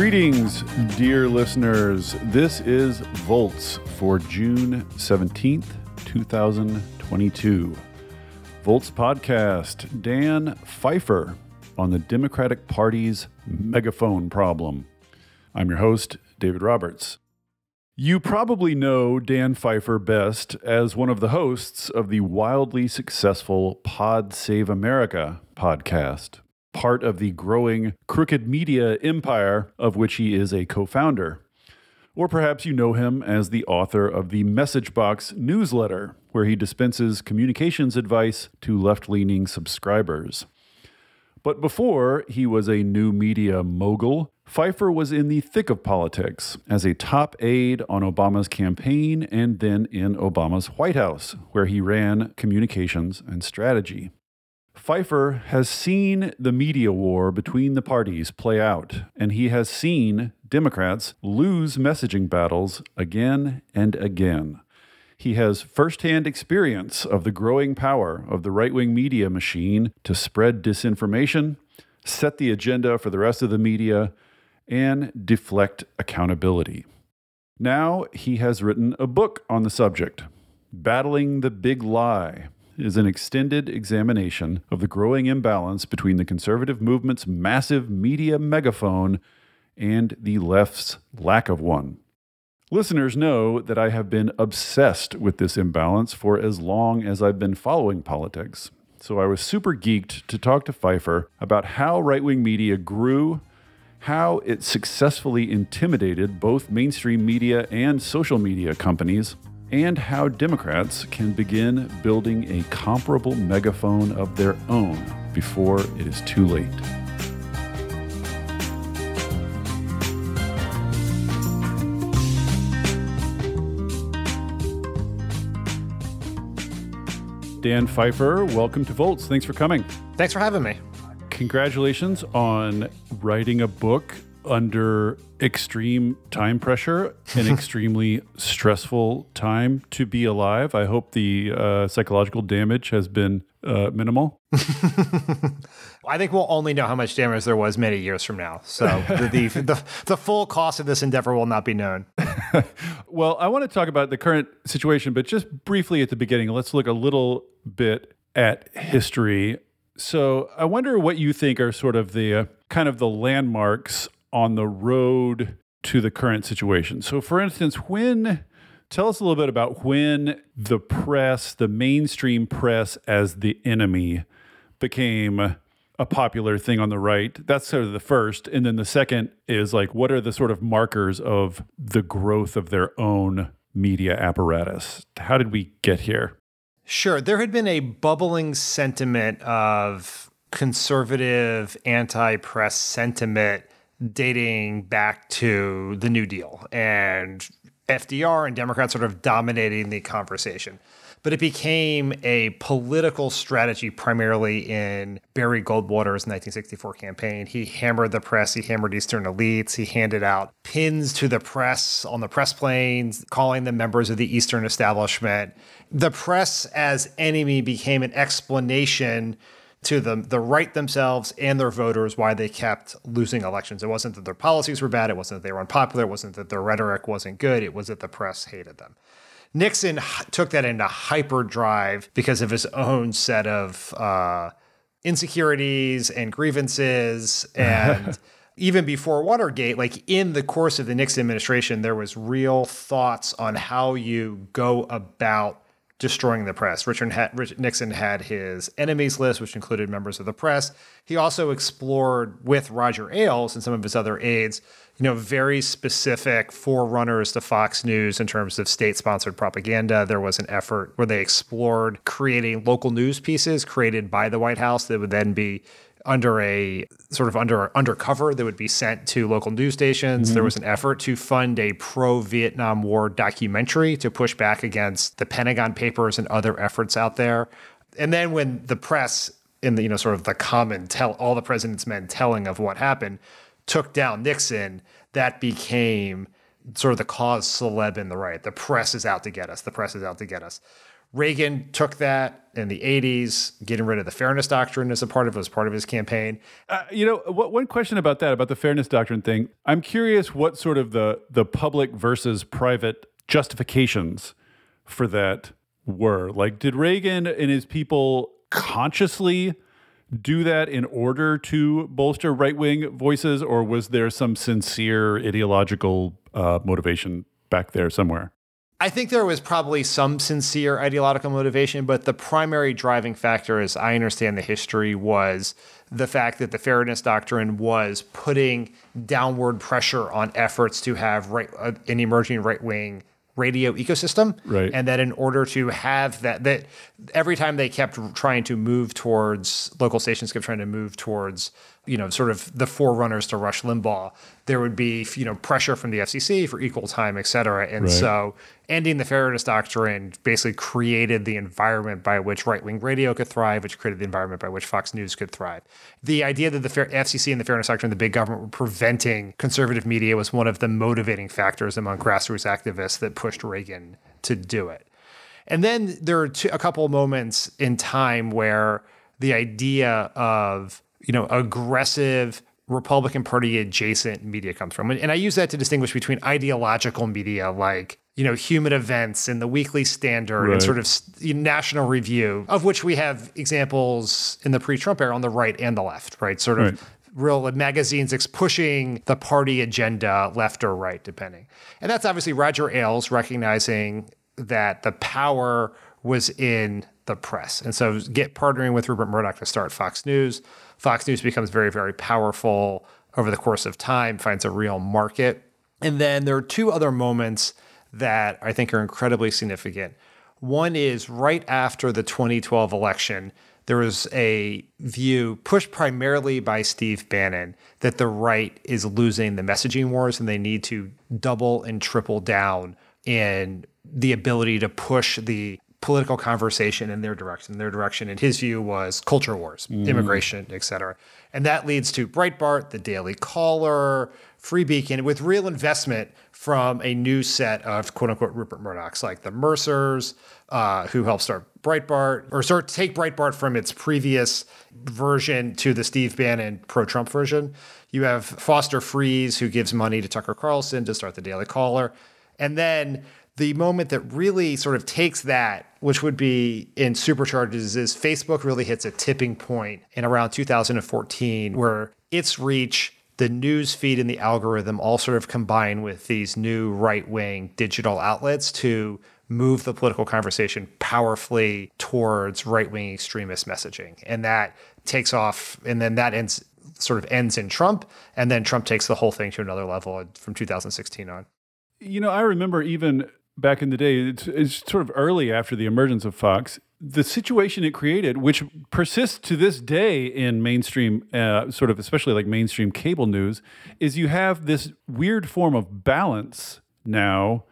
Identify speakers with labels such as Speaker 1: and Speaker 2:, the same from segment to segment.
Speaker 1: Greetings, dear listeners. This is Volts for June 17th, 2022. Volts podcast, Dan Pfeiffer on the Democratic Party's megaphone problem. I'm your host, David Roberts. You probably know Dan Pfeiffer best as one of the hosts of the wildly successful Pod Save America podcast part of the growing crooked media empire of which he is a co founder. Or perhaps you know him as the author of the Message Box newsletter, where he dispenses communications advice to left leaning subscribers. But before he was a new media mogul, Pfeiffer was in the thick of politics as a top aide on Obama's campaign and then in Obama's White House, where he ran communications and strategy. Pfeiffer has seen the media war between the parties play out, and he has seen Democrats lose messaging battles again and again. He has firsthand experience of the growing power of the right wing media machine to spread disinformation, set the agenda for the rest of the media, and deflect accountability. Now he has written a book on the subject, Battling the Big Lie is an extended examination of the growing imbalance between the conservative movement's massive media megaphone and the left's lack of one. Listeners know that I have been obsessed with this imbalance for as long as I've been following politics. So I was super geeked to talk to Pfeiffer about how right wing media grew, how it successfully intimidated both mainstream media and social media companies, and how Democrats can begin building a comparable megaphone of their own before it is too late. Dan Pfeiffer, welcome to Volts. Thanks for coming.
Speaker 2: Thanks for having me.
Speaker 1: Congratulations on writing a book under extreme time pressure, an extremely stressful time to be alive. I hope the uh, psychological damage has been uh, minimal.
Speaker 2: I think we'll only know how much damage there was many years from now. So the, the, the, the full cost of this endeavor will not be known.
Speaker 1: well, I want to talk about the current situation, but just briefly at the beginning, let's look a little bit at history. So I wonder what you think are sort of the uh, kind of the landmarks on the road to the current situation. So, for instance, when tell us a little bit about when the press, the mainstream press as the enemy, became a popular thing on the right. That's sort of the first. And then the second is like, what are the sort of markers of the growth of their own media apparatus? How did we get here?
Speaker 2: Sure. There had been a bubbling sentiment of conservative anti press sentiment dating back to the New Deal and FDR and Democrats sort of dominating the conversation. But it became a political strategy primarily in Barry Goldwater's 1964 campaign. He hammered the press, he hammered Eastern elites, he handed out pins to the press on the press planes, calling them members of the Eastern establishment. The press as enemy became an explanation to the the right themselves and their voters why they kept losing elections. It wasn't that their policies were bad. It wasn't that they were unpopular. It wasn't that their rhetoric wasn't good. It was that the press hated them. Nixon took that into hyperdrive because of his own set of uh, insecurities and grievances and. even before Watergate, like in the course of the Nixon administration, there was real thoughts on how you go about destroying the press. Richard, Richard, Nixon had his enemies list, which included members of the press. He also explored with Roger Ailes and some of his other aides, you know, very specific forerunners to Fox News in terms of state-sponsored propaganda. There was an effort where they explored creating local news pieces created by the White House that would then be under a sort of under undercover that would be sent to local news stations. Mm-hmm. There was an effort to fund a pro Vietnam War documentary to push back against the Pentagon Papers and other efforts out there. And then when the press in the you know sort of the common tell all the president's men telling of what happened took down Nixon, that became sort of the cause celeb in the right. The press is out to get us. The press is out to get us. Reagan took that in the 80s, getting rid of the fairness doctrine as a part of was part of his campaign.
Speaker 1: Uh, you know, what, one question about that, about the fairness doctrine thing. I'm curious what sort of the the public versus private justifications for that were. Like, did Reagan and his people consciously do that in order to bolster right wing voices, or was there some sincere ideological uh, motivation back there somewhere?
Speaker 2: I think there was probably some sincere ideological motivation, but the primary driving factor, as I understand the history, was the fact that the fairness doctrine was putting downward pressure on efforts to have right, uh, an emerging right wing radio ecosystem
Speaker 1: right.
Speaker 2: and that in order to have that that every time they kept trying to move towards local stations kept trying to move towards you know, sort of the forerunners to Rush Limbaugh, there would be, you know, pressure from the FCC for equal time, et cetera. And right. so ending the fairness doctrine basically created the environment by which right wing radio could thrive, which created the environment by which Fox News could thrive. The idea that the FCC and the fairness doctrine and the big government were preventing conservative media was one of the motivating factors among grassroots activists that pushed Reagan to do it. And then there are two, a couple of moments in time where the idea of you know, aggressive Republican Party adjacent media comes from. And I use that to distinguish between ideological media like, you know, human events and the Weekly Standard right. and sort of national review, of which we have examples in the pre Trump era on the right and the left, right? Sort of right. real magazines pushing the party agenda left or right, depending. And that's obviously Roger Ailes recognizing that the power was in the press. And so get partnering with Rupert Murdoch to start Fox News. Fox News becomes very, very powerful over the course of time, finds a real market. And then there are two other moments that I think are incredibly significant. One is right after the 2012 election, there was a view pushed primarily by Steve Bannon that the right is losing the messaging wars and they need to double and triple down in the ability to push the political conversation in their direction. Their direction, in his view, was culture wars, mm. immigration, et cetera. And that leads to Breitbart, the Daily Caller, Free Beacon, with real investment from a new set of quote unquote Rupert Murdochs, like the Mercers, uh, who helped start Breitbart, or sort of take Breitbart from its previous version to the Steve Bannon pro Trump version. You have Foster Friess, who gives money to Tucker Carlson to start the Daily Caller. And then the moment that really sort of takes that, which would be in supercharges, is Facebook really hits a tipping point in around 2014 where its reach, the news feed, and the algorithm all sort of combine with these new right wing digital outlets to move the political conversation powerfully towards right wing extremist messaging. And that takes off, and then that ends sort of ends in Trump, and then Trump takes the whole thing to another level from 2016 on.
Speaker 1: You know, I remember even back in the day, it's, it's, sort of early after the emergence of Fox. The situation it created, which persists to this day in mainstream, uh, sort of especially like mainstream cable news, is you have this weird form of balance now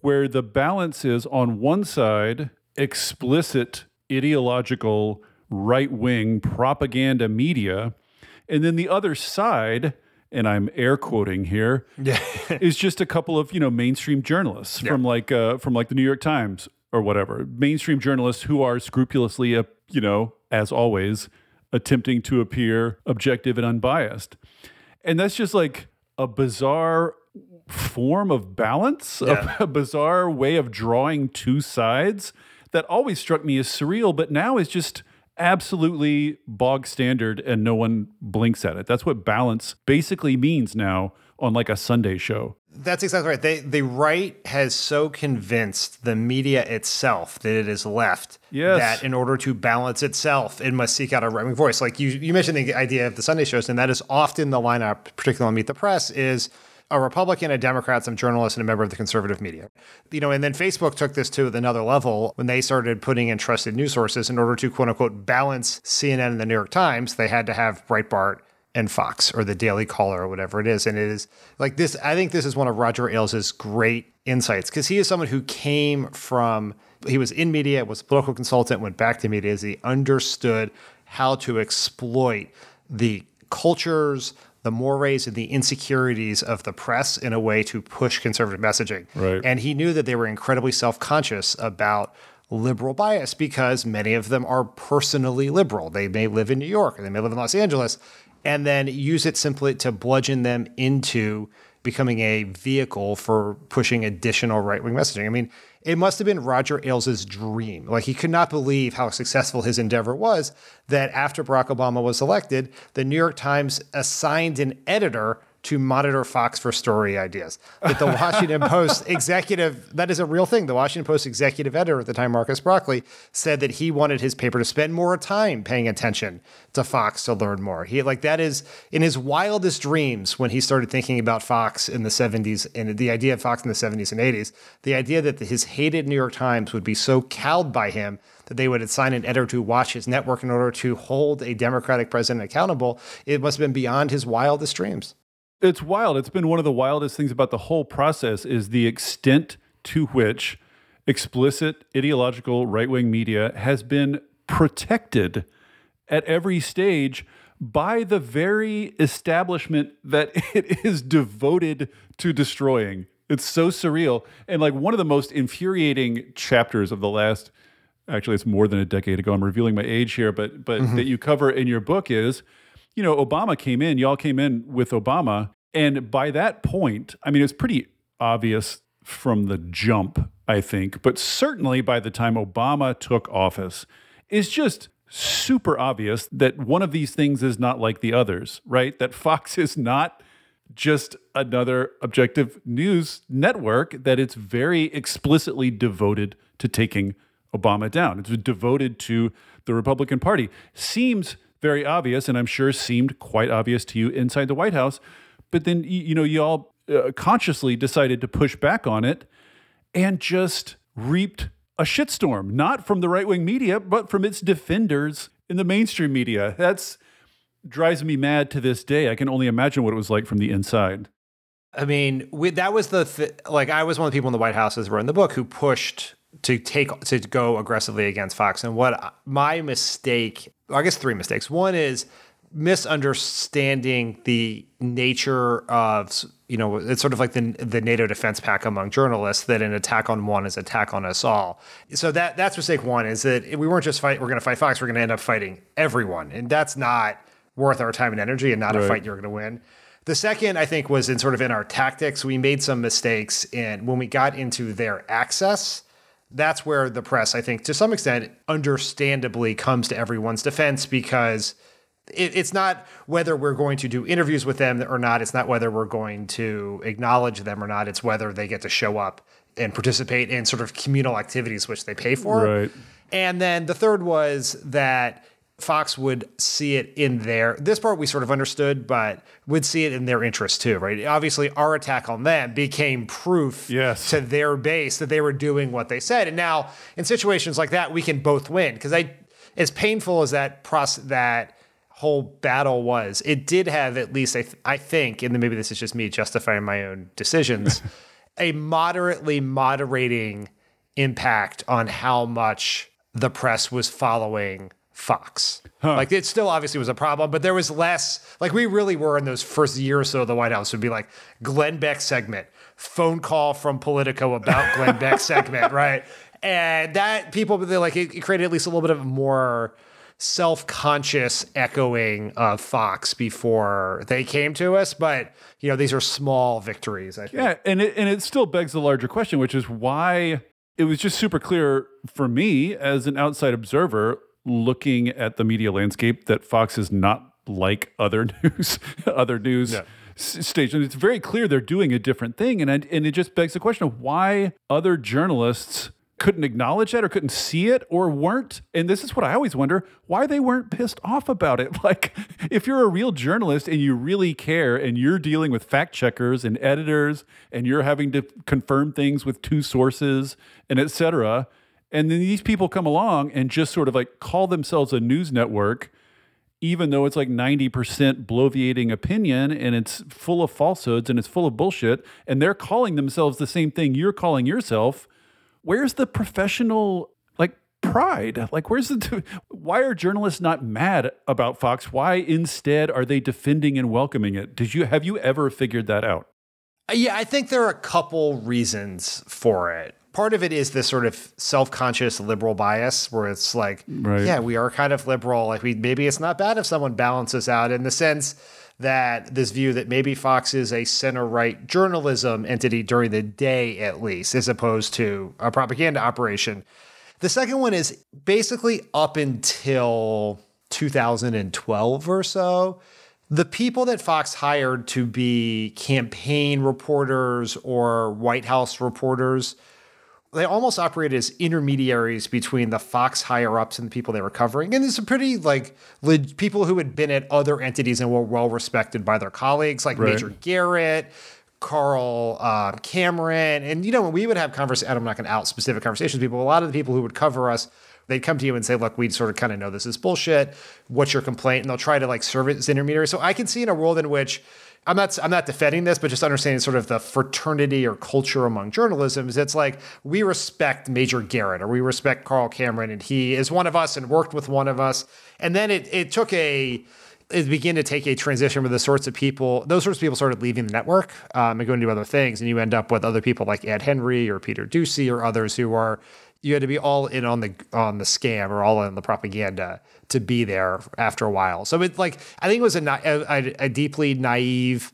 Speaker 1: where the balance is on one side, explicit ideological right wing propaganda media, and then the other side, and I'm air quoting here, yeah. is just a couple of you know mainstream journalists yeah. from like uh, from like the New York Times or whatever, mainstream journalists who are scrupulously, uh, you know, as always, attempting to appear objective and unbiased, and that's just like a bizarre form of balance, yeah. a, a bizarre way of drawing two sides that always struck me as surreal, but now is just absolutely bog standard and no one blinks at it. That's what balance basically means now on like a Sunday show.
Speaker 2: That's exactly right. They, the right has so convinced the media itself that it is left yes. that in order to balance itself, it must seek out a right wing voice. Like you, you mentioned the idea of the Sunday shows, and that is often the lineup, particularly on Meet the Press, is a Republican, a Democrat, some journalists, and a member of the conservative media. You know, and then Facebook took this to another level when they started putting in trusted news sources in order to quote unquote balance CNN and the New York Times. They had to have Breitbart and Fox or the Daily Caller or whatever it is. And it is like this. I think this is one of Roger Ailes' great insights because he is someone who came from, he was in media, was a political consultant, went back to media as he understood how to exploit the cultures, the mores and the insecurities of the press in a way to push conservative messaging.
Speaker 1: Right.
Speaker 2: And he knew that they were incredibly self conscious about liberal bias because many of them are personally liberal. They may live in New York or they may live in Los Angeles, and then use it simply to bludgeon them into becoming a vehicle for pushing additional right wing messaging. I mean, it must have been Roger Ailes' dream. Like he could not believe how successful his endeavor was that after Barack Obama was elected, the New York Times assigned an editor to monitor Fox for story ideas. That the Washington Post executive, that is a real thing. The Washington Post executive editor at the time, Marcus Brauchli, said that he wanted his paper to spend more time paying attention to Fox to learn more. He like that is in his wildest dreams when he started thinking about Fox in the 70s and the idea of Fox in the 70s and 80s, the idea that his hated New York Times would be so cowed by him that they would assign an editor to watch his network in order to hold a Democratic president accountable, it must have been beyond his wildest dreams.
Speaker 1: It's wild. It's been one of the wildest things about the whole process is the extent to which explicit ideological right-wing media has been protected at every stage by the very establishment that it is devoted to destroying. It's so surreal. And like one of the most infuriating chapters of the last actually it's more than a decade ago. I'm revealing my age here, but but mm-hmm. that you cover in your book is you know, Obama came in, y'all came in with Obama. And by that point, I mean, it's pretty obvious from the jump, I think, but certainly by the time Obama took office, it's just super obvious that one of these things is not like the others, right? That Fox is not just another objective news network, that it's very explicitly devoted to taking Obama down. It's devoted to the Republican Party. Seems very obvious, and I'm sure seemed quite obvious to you inside the White House. But then, you know, you all uh, consciously decided to push back on it and just reaped a shitstorm, not from the right wing media, but from its defenders in the mainstream media. That's drives me mad to this day. I can only imagine what it was like from the inside.
Speaker 2: I mean, we, that was the th- like I was one of the people in the White House as were in the book who pushed to take to go aggressively against Fox. And what my mistake, I guess three mistakes. One is misunderstanding the nature of you know it's sort of like the the NATO defense pack among journalists that an attack on one is attack on us all. So that that's mistake one is that we weren't just fight we're going to fight Fox we're going to end up fighting everyone and that's not worth our time and energy and not right. a fight you're going to win. The second I think was in sort of in our tactics we made some mistakes in when we got into their access that's where the press, I think, to some extent, understandably comes to everyone's defense because it, it's not whether we're going to do interviews with them or not. It's not whether we're going to acknowledge them or not. It's whether they get to show up and participate in sort of communal activities which they pay for.
Speaker 1: Right.
Speaker 2: And then the third was that Fox would see it in their this part we sort of understood, but would see it in their interest too, right? Obviously, our attack on them became proof
Speaker 1: yes.
Speaker 2: to their base that they were doing what they said. And now in situations like that, we can both win. Because I as painful as that process that whole battle was, it did have at least I, th- I think, and maybe this is just me justifying my own decisions, a moderately moderating impact on how much the press was following Fox. Huh. Like it still obviously was a problem, but there was less. Like we really were in those first year or so of the White House would be like Glenn Beck segment, phone call from Politico about Glenn Beck segment, right? And that people they like it, it created at least a little bit of more self-conscious echoing of Fox before they came to us. But you know, these are small victories. I think.
Speaker 1: Yeah, and it and it still begs the larger question, which is why it was just super clear for me as an outside observer looking at the media landscape that Fox is not like other news other news yeah. s- stations. It's very clear they're doing a different thing, and I, and it just begs the question of why other journalists couldn't acknowledge that or couldn't see it or weren't and this is what i always wonder why they weren't pissed off about it like if you're a real journalist and you really care and you're dealing with fact checkers and editors and you're having to confirm things with two sources and etc and then these people come along and just sort of like call themselves a news network, even though it's like 90% bloviating opinion and it's full of falsehoods and it's full of bullshit. And they're calling themselves the same thing you're calling yourself. Where's the professional like pride? Like, where's the, why are journalists not mad about Fox? Why instead are they defending and welcoming it? Did you, have you ever figured that out?
Speaker 2: Yeah, I think there are a couple reasons for it part of it is this sort of self-conscious liberal bias where it's like,
Speaker 1: Right.
Speaker 2: yeah, we are kind of liberal. Like we maybe it's not bad if someone balances out in the sense that this view that maybe Fox is a center right journalism entity during the day at least, as opposed to a propaganda operation. The second one is basically up until 2012 or so. The people that Fox hired to be campaign reporters or White House reporters, they almost operated as intermediaries between the Fox higher ups and the people they were covering. And these are pretty like leg- people who had been at other entities and were well respected by their colleagues, like
Speaker 1: Right.
Speaker 2: Major Garrett, Carl uh, Cameron. And, you know, when we would have conversations, I'm not going to out specific conversations with people, a lot of the people who would cover us, they'd come to you and say, look, we sort of kind of know this is bullshit. What's your complaint? And they'll try to like serve it as intermediary. So I can see in a world in which I'm not I'm not defending this, but just understanding sort of the fraternity or culture among journalism is it's like we respect Major Garrett or we respect Carl Cameron and he is one of us and worked with one of us. And then it it took a it began to take a transition where the sorts of people, those sorts of people started leaving the network um, and going to do other things. And you end up with other people like Ed Henry or Peter Doocy or others who are, you had to be all in on the on the scam or all in the propaganda to be there after a while. So it's like, I think it was a, a, a deeply naive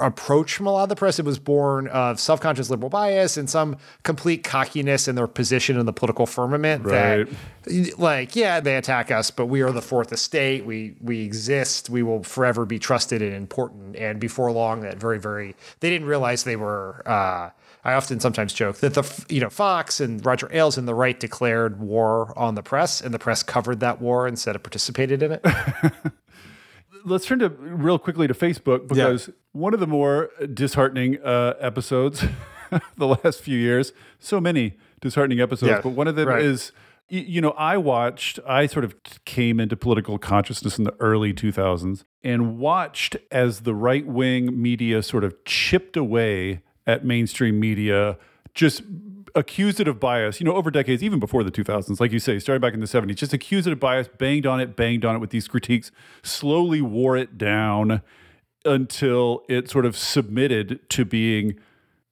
Speaker 2: approach from a lot of the press. It was born of self-conscious liberal bias and some complete cockiness in their position in the political firmament
Speaker 1: Right.
Speaker 2: that like yeah they attack us but we are the fourth estate we we exist we will forever be trusted and important and before long that very very they didn't realize they were uh I often sometimes joke that the you know Fox and Roger Ailes and the right declared war on the press and the press covered that war instead of participated in it.
Speaker 1: let's turn to real quickly to Facebook because one of the more disheartening uh, episodes the last few years, so many disheartening episodes,
Speaker 2: Yeah,
Speaker 1: but one of them
Speaker 2: right.
Speaker 1: is you know, I watched, I sort of came into political consciousness in the early 2000s and watched as the right wing media sort of chipped away at mainstream media, just accused it of bias, you know, over decades, even before the 2000s, like you say, starting back in the 70s, just accused it of bias, banged on it, banged on it with these critiques, slowly wore it down until it sort of submitted to being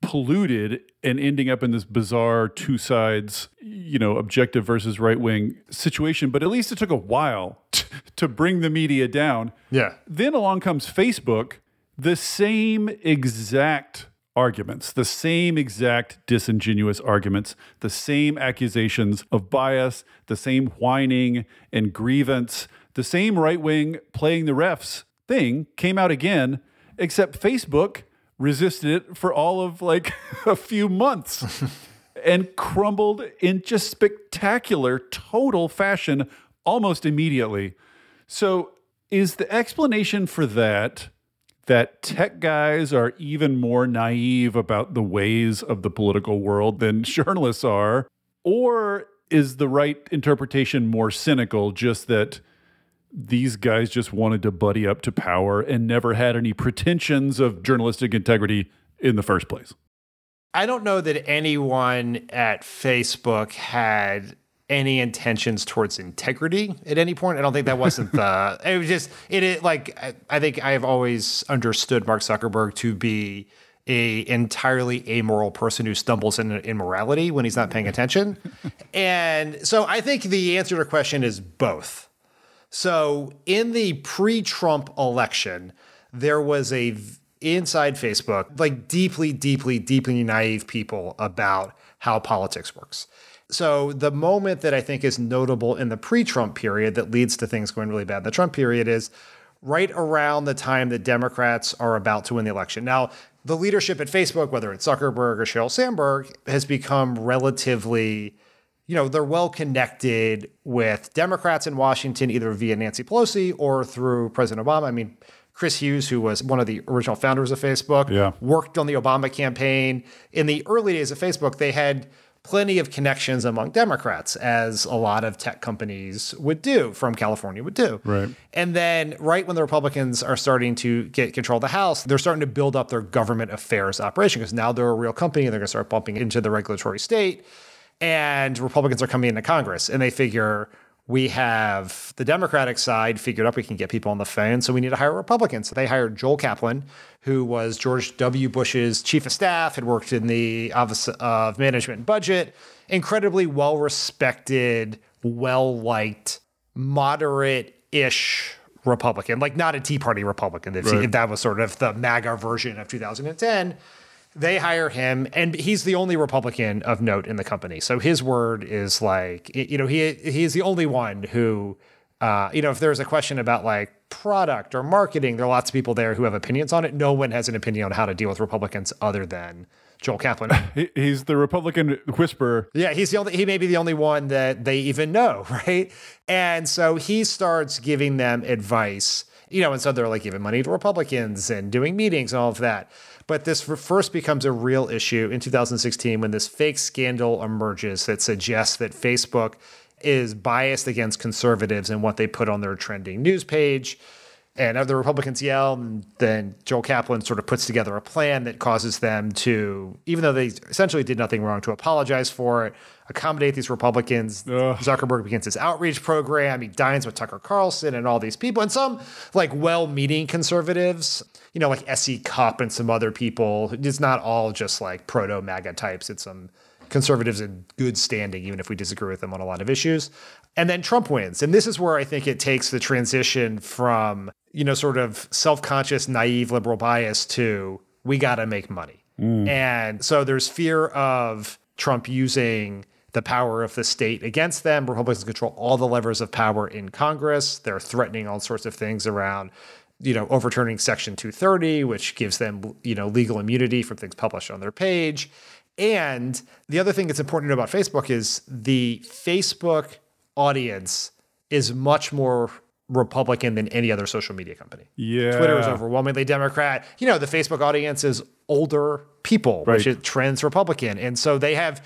Speaker 1: polluted and ending up in this bizarre two sides, you know, objective versus right wing situation. But at least it took a while t- to bring the media down.
Speaker 2: Yeah.
Speaker 1: Then along comes Facebook, the same exact arguments, the same exact disingenuous arguments, the same accusations of bias, the same whining and grievance, the same right wing playing the refs thing came out again, except Facebook resisted it for all of like a few months and crumbled in just spectacular total fashion almost immediately. So, is the explanation for that that tech guys are even more naive about the ways of the political world than journalists are? Or is the right interpretation more cynical, just that these guys just wanted to buddy up to power and never had any pretensions of journalistic integrity in the first place?
Speaker 2: I don't know that anyone at Facebook had any intentions towards integrity at any point. I don't think that wasn't the. It was just it. it like I, I think I have always understood Mark Zuckerberg to be a entirely amoral person who stumbles into immorality when he's not paying attention, and so I think the answer to the question is both. So in the pre-Trump election, there was a inside Facebook, like deeply, deeply, deeply naive people about how politics works. So the moment that I think is notable in the pre-Trump period that leads to things going really bad in the Trump period is right around the time that Democrats are about to win the election. Now, the leadership at Facebook, whether it's Zuckerberg or Sheryl Sandberg, has become relatively you know, they're well connected with Democrats in Washington, either via Nancy Pelosi or through President Obama. I mean, Chris Hughes, who was one of the original founders of Facebook,
Speaker 1: Yeah.
Speaker 2: worked on the Obama campaign. In the early days of Facebook, they had plenty of connections among Democrats, as a lot of tech companies would do, from California would do.
Speaker 1: Right.
Speaker 2: And then, right when the Republicans are starting to get control of the House, they're starting to build up their government affairs operation because now they're a real company and they're going to start bumping into the regulatory state. And Republicans are coming into Congress and they figure we have the Democratic side figured up we can get people on the phone, so we need to hire Republicans. So they hired Joel Kaplan, who was George W. Bush's chief of staff, had worked in the Office of Management and Budget, incredibly well respected, well liked, moderate ish Republican, like not a Tea Party Republican, if, right. that was sort of the MAGA version of 2010 they hire him and he's the only republican of note in the company so his word is like you know he he's the only one who uh, you know if there's a question about like product or marketing there are lots of people there who have opinions on it no one has an opinion on how to deal with republicans other than Joel Kaplan.
Speaker 1: he's the Republican whisperer.
Speaker 2: Yeah, he's the only. He may be the only one that they even know, right? And so he starts giving them advice, you know, and so they're like giving money to Republicans and doing meetings and all of that. But this first becomes a real issue in 2016 when this fake scandal emerges that suggests that Facebook is biased against conservatives and what they put on their trending news page. And other Republicans yell, and then Joel Kaplan sort of puts together a plan that causes them to, even though they essentially did nothing wrong, to apologize for it, accommodate these Republicans. Ugh. Zuckerberg begins his outreach program. He dines with Tucker Carlson and all these people, and some like well-meaning conservatives you know, like S.E. Cupp and some other people. It's not all just like proto MAGA types. It's some conservatives in good standing, even if we disagree with them on a lot of issues. And then Trump wins. And this is where I think it takes the transition from, you know, sort of self conscious, naive liberal bias to we got to make money. Mm. And so there's fear of Trump using the power of the state against them. Republicans control all the levers of power in Congress. They're threatening all sorts of things around you know, overturning Section 230, which gives them, you know, legal immunity from things published on their page. And the other thing that's important to know about Facebook is the Facebook audience is much more Republican than any other social media company.
Speaker 1: Yeah.
Speaker 2: Twitter is overwhelmingly Democrat. You know, the Facebook audience is older people, right. which it trends Republican. And so they have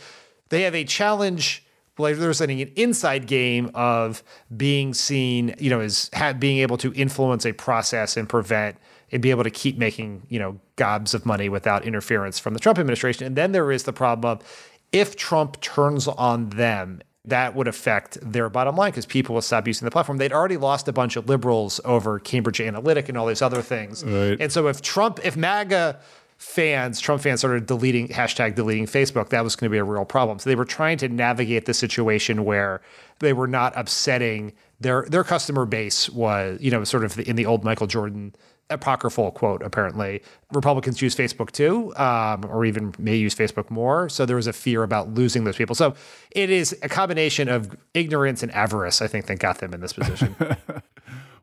Speaker 2: they have a challenge like there's an inside game of being seen, you know, as being able to influence a process and prevent and be able to keep making, you know, gobs of money without interference from the Trump administration. And then there is the problem of if Trump turns on them, that would affect their bottom line because people will stop using the platform. They'd already lost a bunch of liberals over Cambridge Analytica and all these other things. Right. And so if Trump, if MAGA fans, Trump fans started deleting hashtag deleting Facebook, that was going to be a real problem. So they were trying to navigate the situation where they were not upsetting their their customer base was, you know, sort of in the old Michael Jordan apocryphal quote apparently republicans use facebook too um, or even may use facebook more so there was a fear about losing those people so it is a combination of ignorance and avarice i think that got them in this position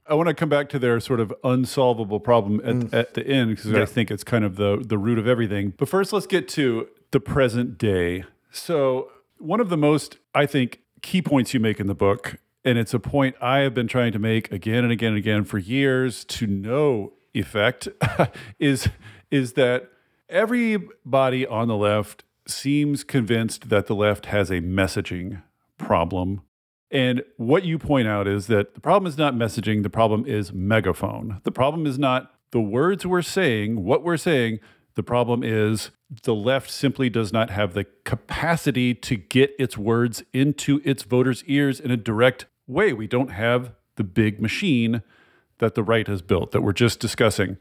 Speaker 1: I want to come back to their sort of unsolvable problem at, mm. at the end because yeah. I think it's kind of the the root of everything. But first, let's get to the present day. So, one of the most I think key points you make in the book, and it's a point I have been trying to make again and again and again for years to no effect, is is that everybody on the left seems convinced that the left has a messaging problem and what you point out is that the problem is not messaging, the problem is megaphone. The problem is not the words we're saying, what we're saying. The problem is the left simply does not have the capacity to get its words into its voters' ears in a direct way. We don't have the big machine that the right has built that we're just discussing.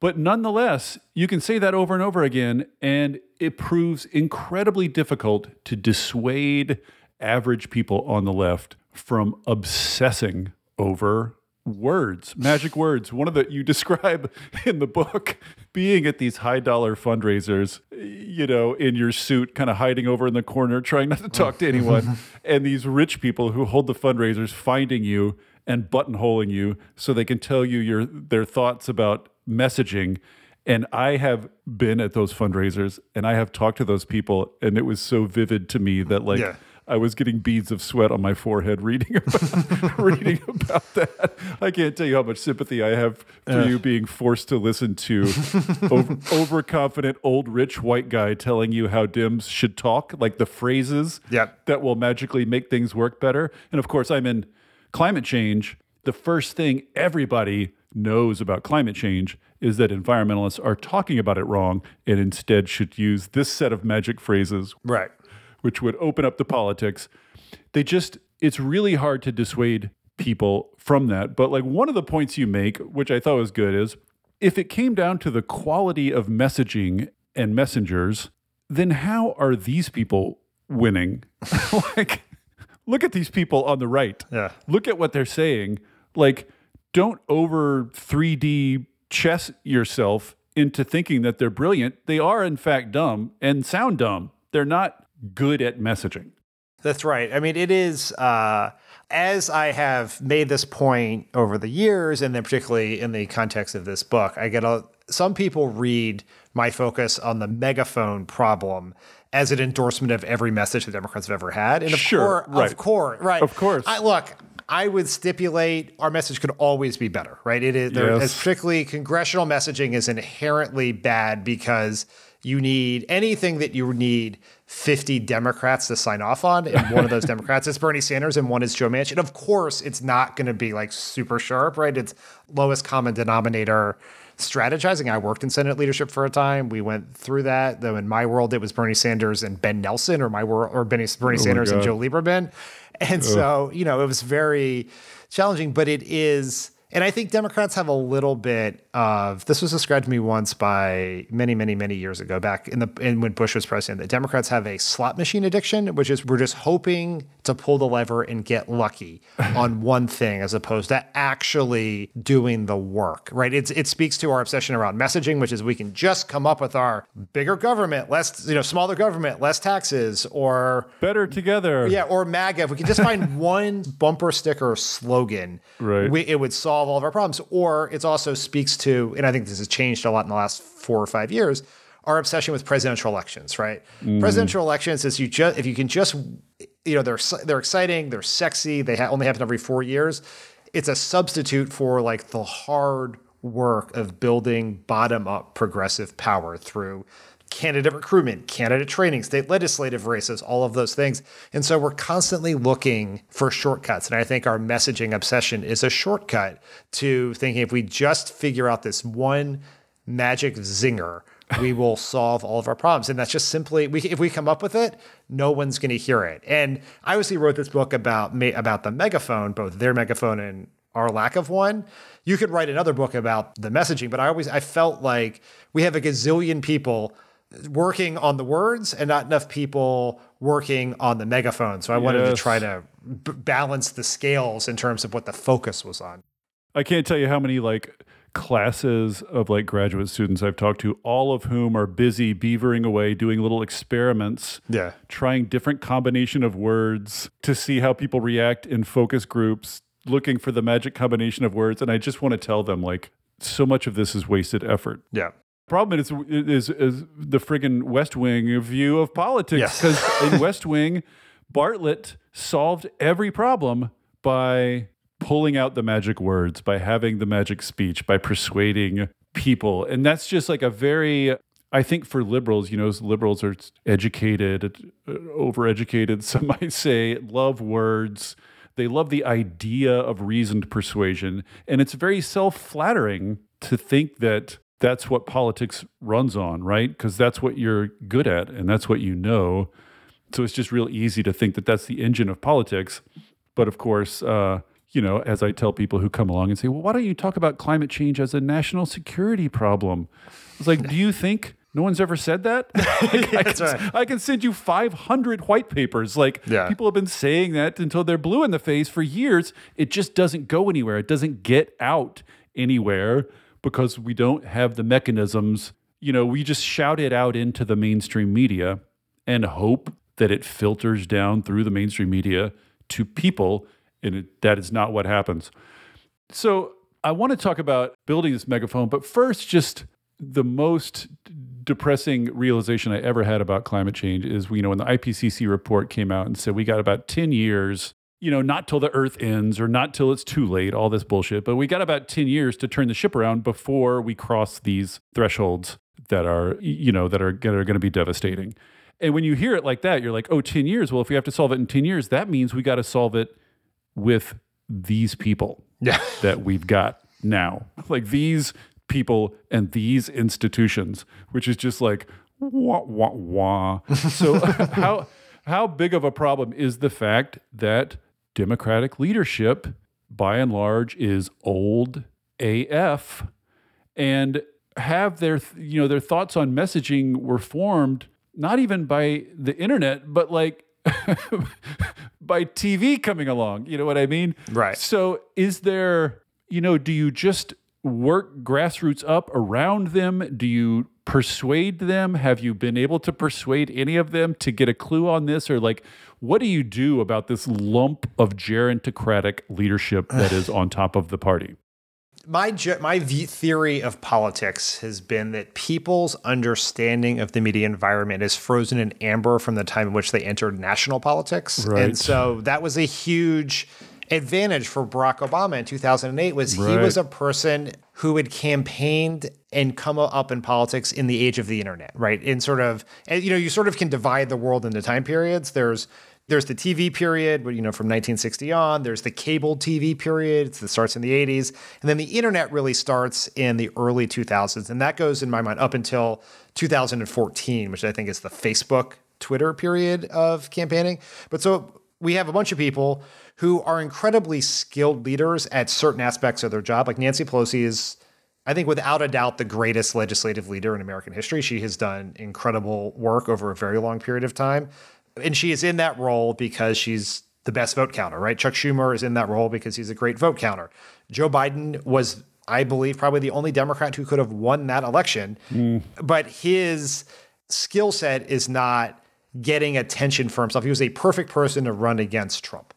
Speaker 1: But nonetheless, you can say that over and over again, and it proves incredibly difficult to dissuade average people on the left from obsessing over words, magic words. One of the you describe in the book being at these high dollar fundraisers, you know, in your suit, kind of hiding over in the corner, trying not to oh. talk to anyone, and these rich people who hold the fundraisers finding you and buttonholing you so they can tell you your their thoughts about messaging. And I have been at those fundraisers and I have talked to those people, and it was so vivid to me that like yeah I was getting beads of sweat on my forehead reading about, reading about that. I can't tell you how much sympathy I have for uh. you being forced to listen to over, overconfident old rich white guy telling you how Dems should talk, like the phrases
Speaker 2: yep.
Speaker 1: that will magically make things work better. And of course, I'm in climate change. The first thing everybody knows about climate change is that environmentalists are talking about it wrong and instead should use this set of magic phrases.
Speaker 2: Right
Speaker 1: which would open up the politics. they just it's really hard to dissuade people from that. But like one of the points you make, which I thought was good, is if it came down to the quality of messaging and messengers, then how are these people winning? like, look at these people on the right.
Speaker 2: Yeah.
Speaker 1: Look at what they're saying. Like, don't over 3D chess yourself into thinking that they're brilliant. They are, in fact, dumb and sound dumb. They're not good at messaging.
Speaker 2: That's right. I mean, it is. Uh, as I have made this point over the years, and then particularly in the context of this book, I get a. Some people read my focus on the megaphone problem as an endorsement of every message the Democrats have ever had, and of
Speaker 1: Sure,
Speaker 2: course,
Speaker 1: right.
Speaker 2: of course, right,
Speaker 1: Of course.
Speaker 2: I look. I would stipulate our message could always be better, right? It is there,
Speaker 1: Yes.
Speaker 2: particularly congressional messaging is inherently bad because you need anything that you need 50 Democrats to sign off on, and one of those Democrats is Bernie Sanders and one is Joe Manchin. Of course, it's not going to be like super sharp, right? It's lowest common denominator strategizing. I worked in Senate leadership for a time. We went through that. Though in my world, it was Bernie Sanders and Ben Nelson, or my world, or Bernie, Bernie Sanders and Joe Lieberman. And so, you know, it was very challenging, but it is, and I think Democrats have a little bit of this was described to me once by many, many, many years ago, back in the in when Bush was president, that Democrats have a slot machine addiction, which is we're just hoping to pull the lever and get lucky on one thing as opposed to actually doing the work. Right. It's it speaks to our obsession around messaging, which is we can just come up with our bigger government, less, you know, smaller government, less taxes, or
Speaker 1: Better together.
Speaker 2: yeah, or MAGA. If we could just find one bumper sticker slogan,
Speaker 1: Right.
Speaker 2: we, it would solve all of our problems. Or it also speaks to, and I think this has changed a lot in the last four or five years, our obsession with presidential elections. Right, mm. presidential elections is you just if you can just, you know, they're they're exciting, they're sexy, they ha- only happen every four years. It's a substitute for like the hard work of building bottom up progressive power through candidate recruitment, candidate training, state legislative races, all of those things. And so we're constantly looking for shortcuts. And I think our messaging obsession is a shortcut to thinking if we just figure out this one magic zinger, we will solve all of our problems. And that's just simply we, if we come up with it, no one's going to hear it. And I obviously wrote this book about me about the megaphone, both their megaphone and our lack of one. You could write another book about the messaging, but I always I felt like we have a gazillion people working on the words and not enough people working on the megaphone. So I wanted to try to b- balance the scales in terms of what the focus was on.
Speaker 1: I can't tell you how many like classes of like graduate students I've talked to, all of whom are busy beavering away, doing little experiments,
Speaker 2: Yeah.
Speaker 1: trying different combination of words to see how people react in focus groups, looking for the magic combination of words. And I just want to tell them like so much of this is wasted effort.
Speaker 2: Yeah.
Speaker 1: Problem is, is, is the friggin' West Wing view of politics.
Speaker 2: Yes.
Speaker 1: Because in West Wing, Bartlet solved every problem by pulling out the magic words, by having the magic speech, by persuading people. And that's just like a very, I think for liberals, you know, liberals are educated, overeducated, some might say, love words. They love the idea of reasoned persuasion. And it's very self flattering to think that that's what politics runs on, right? Because that's what you're good at and that's what you know. So it's just real easy to think that that's the engine of politics. But of course, uh, you know, as I tell people who come along and say, well, why don't you talk about climate change as a national security problem? It's like, do you think no one's ever said that? Like, I, can,
Speaker 2: right.
Speaker 1: I can send you 500 white papers. Like,
Speaker 2: Yeah.
Speaker 1: people have been saying that until they're blue in the face for years. It just doesn't go anywhere. It doesn't get out anywhere because we don't have the mechanisms. You know, we just shout it out into the mainstream media and hope that it filters down through the mainstream media to people. And it, that is not what happens. So I want to talk about building this megaphone, but first, just the most depressing realization I ever had about climate change is, you know, when the IPCC report came out and said we got about 10 years, you know, not till the earth ends or not till it's too late, all this bullshit, but we got about 10 years to turn the ship around before we cross these thresholds that are, you know, that are, that are going to be devastating. And when you hear it like that, you're like, oh, 10 years. Well, if we have to solve it in 10 years, that means we got to solve it with these people
Speaker 2: Yeah.
Speaker 1: that we've got now. Like these people and these institutions, which is just like wah wah wah. So how how big of a problem is the fact that Democratic leadership, by and large, is old AF and have their you know their thoughts on messaging were formed not even by the internet, but like by TV coming along. You know what I mean?
Speaker 2: Right.
Speaker 1: So is there, you know, do you just work grassroots up around them? Do you persuade them? Have you been able to persuade any of them to get a clue on this? Or like, what do you do about this lump of gerontocratic leadership that is on top of the party?
Speaker 2: My my theory of politics has been that people's understanding of the media environment is frozen in amber from the time in which they entered national politics,
Speaker 1: right.
Speaker 2: and so that was a huge advantage for Barack Obama in 2008 was right. he was a person who had campaigned and come up in politics in the age of the internet, right? In sort of, you know, you sort of can divide the world into time periods. There's there's the TV period, you know, from 1960 on. There's the cable TV period that starts in the 80s, and then the internet really starts in the early 2000s, and that goes in my mind up until 2014, which I think is the Facebook, Twitter period of campaigning. But so we have a bunch of people who are incredibly skilled leaders at certain aspects of their job. Like Nancy Pelosi is, I think, without a doubt, the greatest legislative leader in American history. She has done incredible work over a very long period of time and she is in that role because she's the best vote counter, right? Chuck Schumer is in that role because he's a great vote counter. Joe Biden was, I believe, probably the only Democrat who could have won that election, mm. but his skill set is not getting attention for himself. He was a perfect person to run against Trump.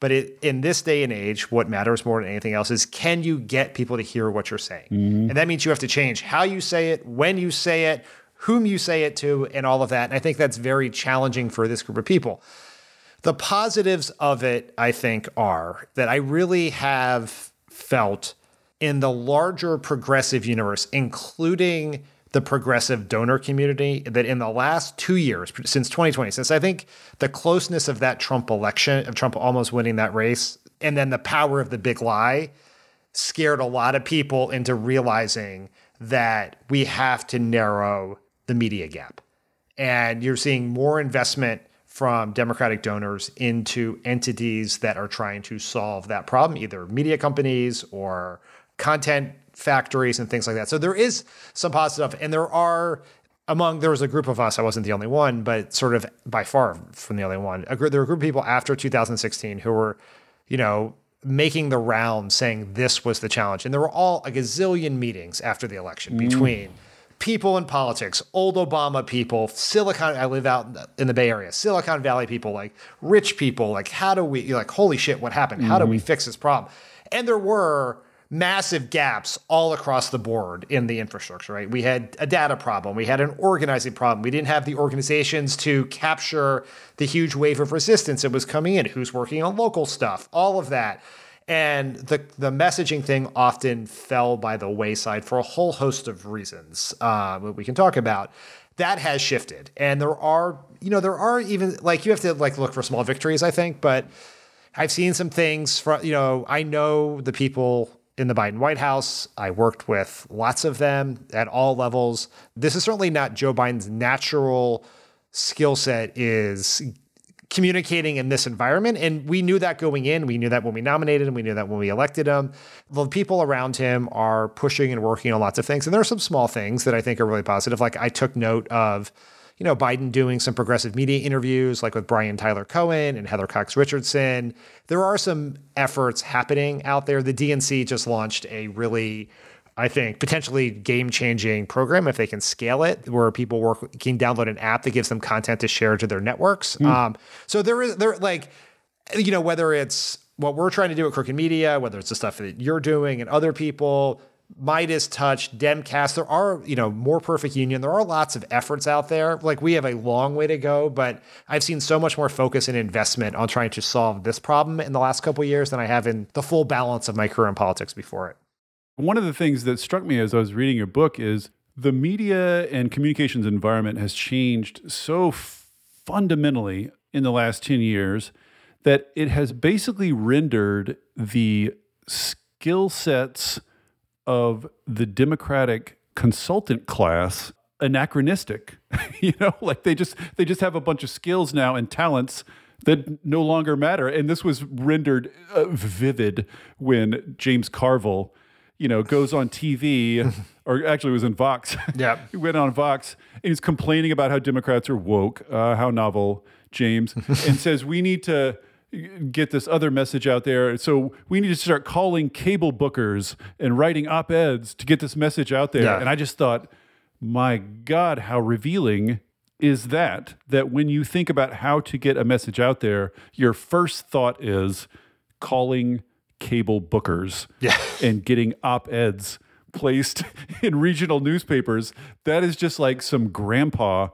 Speaker 2: But it, in this day and age, what matters more than anything else is can you get people to hear what you're saying? Mm-hmm. And that means you have to change how you say it, when you say it, whom you say it to, and all of that. And I think that's very challenging for this group of people. The positives of it, I think, are that I really have felt in the larger progressive universe, including the progressive donor community, that in the last two years, since 2020, since I think the closeness of that Trump election, of Trump almost winning that race, and then the power of the big lie scared a lot of people into realizing that we have to narrow the media gap. And you're seeing more investment from Democratic donors into entities that are trying to solve that problem, either media companies or content factories and things like that. So there is some positive, and there are among there was a group of us. I wasn't the only one, but sort of by far from the only one. A, group, there were a group of people after 2016 who were, you know, making the round saying this was the challenge, and there were all a gazillion meetings after the election mm. between people in politics, old Obama people, Silicon, I live out in the Bay Area, Silicon Valley people, like rich people, like, how do we, like, holy shit, what happened? How mm-hmm. do we mm-hmm. fix this problem? And there were massive gaps all across the board in the infrastructure, right? We had a data problem, we had an organizing problem, we didn't have the organizations to capture the huge wave of resistance that was coming in, who's working on local stuff, all of that. And the the messaging thing often fell by the wayside for a whole host of reasons uh, that we can talk about. That has shifted, and there are you know there are even like you have to like look for small victories, I think. But I've seen some things from you know I know the people in the Biden White House. I worked with lots of them at all levels. This is certainly not Joe Biden's natural skill set is communicating in this environment. And we knew that going in. We knew that when we nominated him. We knew that when we elected him. The people around him are pushing and working on lots of things. And there are some small things that I think are really positive. Like I took note of, you know, Biden doing some progressive media interviews, like with Brian Tyler Cohen and Heather Cox Richardson. There are some efforts happening out there. The DNC just launched a really I think, potentially game changing program if they can scale it, where people work can download an app that gives them content to share to their networks. Mm. Um, so there is there like, you know, whether it's what we're trying to do at Crooked Media, whether it's the stuff that you're doing and other people, Midas Touch, Demcast, there are, you know, more perfect union. There are lots of efforts out there. Like we have a long way to go, but I've seen so much more focus and investment on trying to solve this problem in the last couple years than I have in the full balance of my career in politics before it.
Speaker 1: One of the things that struck me as I was reading your book is the media and communications environment has changed so fundamentally in the last 10 years that it has basically rendered the skill sets of the Democratic consultant class anachronistic. you know, like they just they just have a bunch of skills now and talents that no longer matter. And this was rendered uh, vivid when James Carville, you know, goes on TV, or actually was in Vox.
Speaker 2: Yeah.
Speaker 1: he went on Vox and he's complaining about how Democrats are woke, uh, how novel, James, and says we need to get this other message out there. So we need to start calling cable bookers and writing op eds to get this message out there.
Speaker 2: Yeah.
Speaker 1: And I just thought, my God, how revealing is that? That when you think about how to get a message out there, your first thought is calling cable bookers
Speaker 2: Yeah.
Speaker 1: and getting op eds placed in regional newspapers. That is just like some grandpa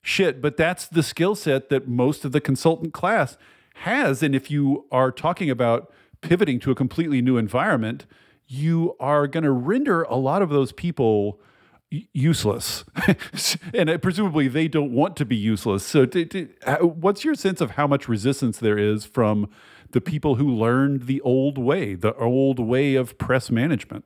Speaker 1: shit. But that's the skill set that most of the consultant class has. And if you are talking about pivoting to a completely new environment, you are going to render a lot of those people useless. and uh, presumably they don't want to be useless. So, t- t- uh, what's your sense of how much resistance there is from the people who learned the old way, the old way of press management?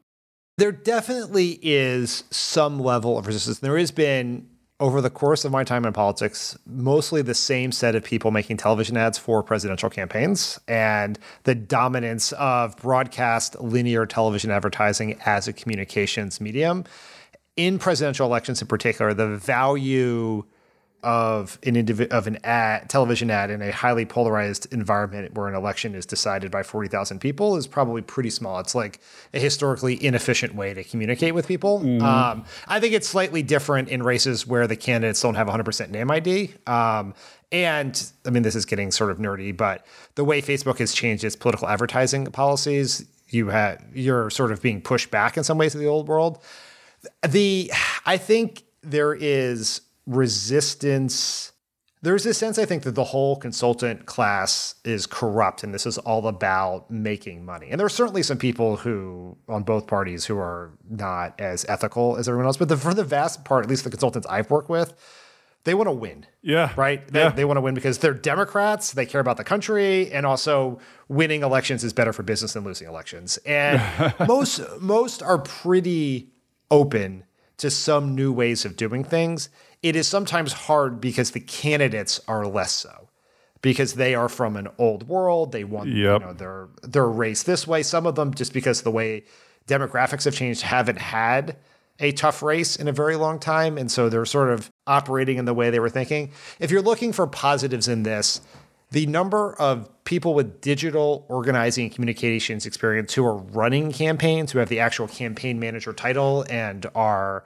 Speaker 2: There definitely is some level of resistance. There has been over the course of my time in politics, mostly the same set of people making television ads for presidential campaigns and the dominance of broadcast linear television advertising as a communications medium. In presidential elections in particular, the value of an indivi- of an ad television ad in a highly polarized environment where an election is decided by 40,000 people is probably pretty small. It's like a historically inefficient way to communicate with people. Um, I think it's slightly different in races where the candidates don't have 100% name ID. Um, and I mean, this is getting sort of nerdy, but the way Facebook has changed its political advertising policies, you have you're sort of being pushed back in some ways to the old world. The I think there is resistance. There's this sense, I think, that the whole consultant class is corrupt and this is all about making money. And there are certainly some people who, on both parties, who are not as ethical as everyone else. But the, for the vast part, at least the consultants I've worked with, they want to win.
Speaker 1: Yeah.
Speaker 2: Right? They,
Speaker 1: Yeah.
Speaker 2: they want to win because they're Democrats, they care about the country, and also winning elections is better for business than losing elections. And most most are pretty open to some new ways of doing things. It is sometimes hard because the candidates are less so. Because they are from an old world, they want you
Speaker 1: Yep.
Speaker 2: know they're they're raised this way. Some of them just because of the way demographics have changed haven't had a tough race in a very long time. And so they're sort of operating in the way they were thinking. If you're looking for positives in this, the number of people with digital organizing and communications experience who are running campaigns, who have the actual campaign manager title and are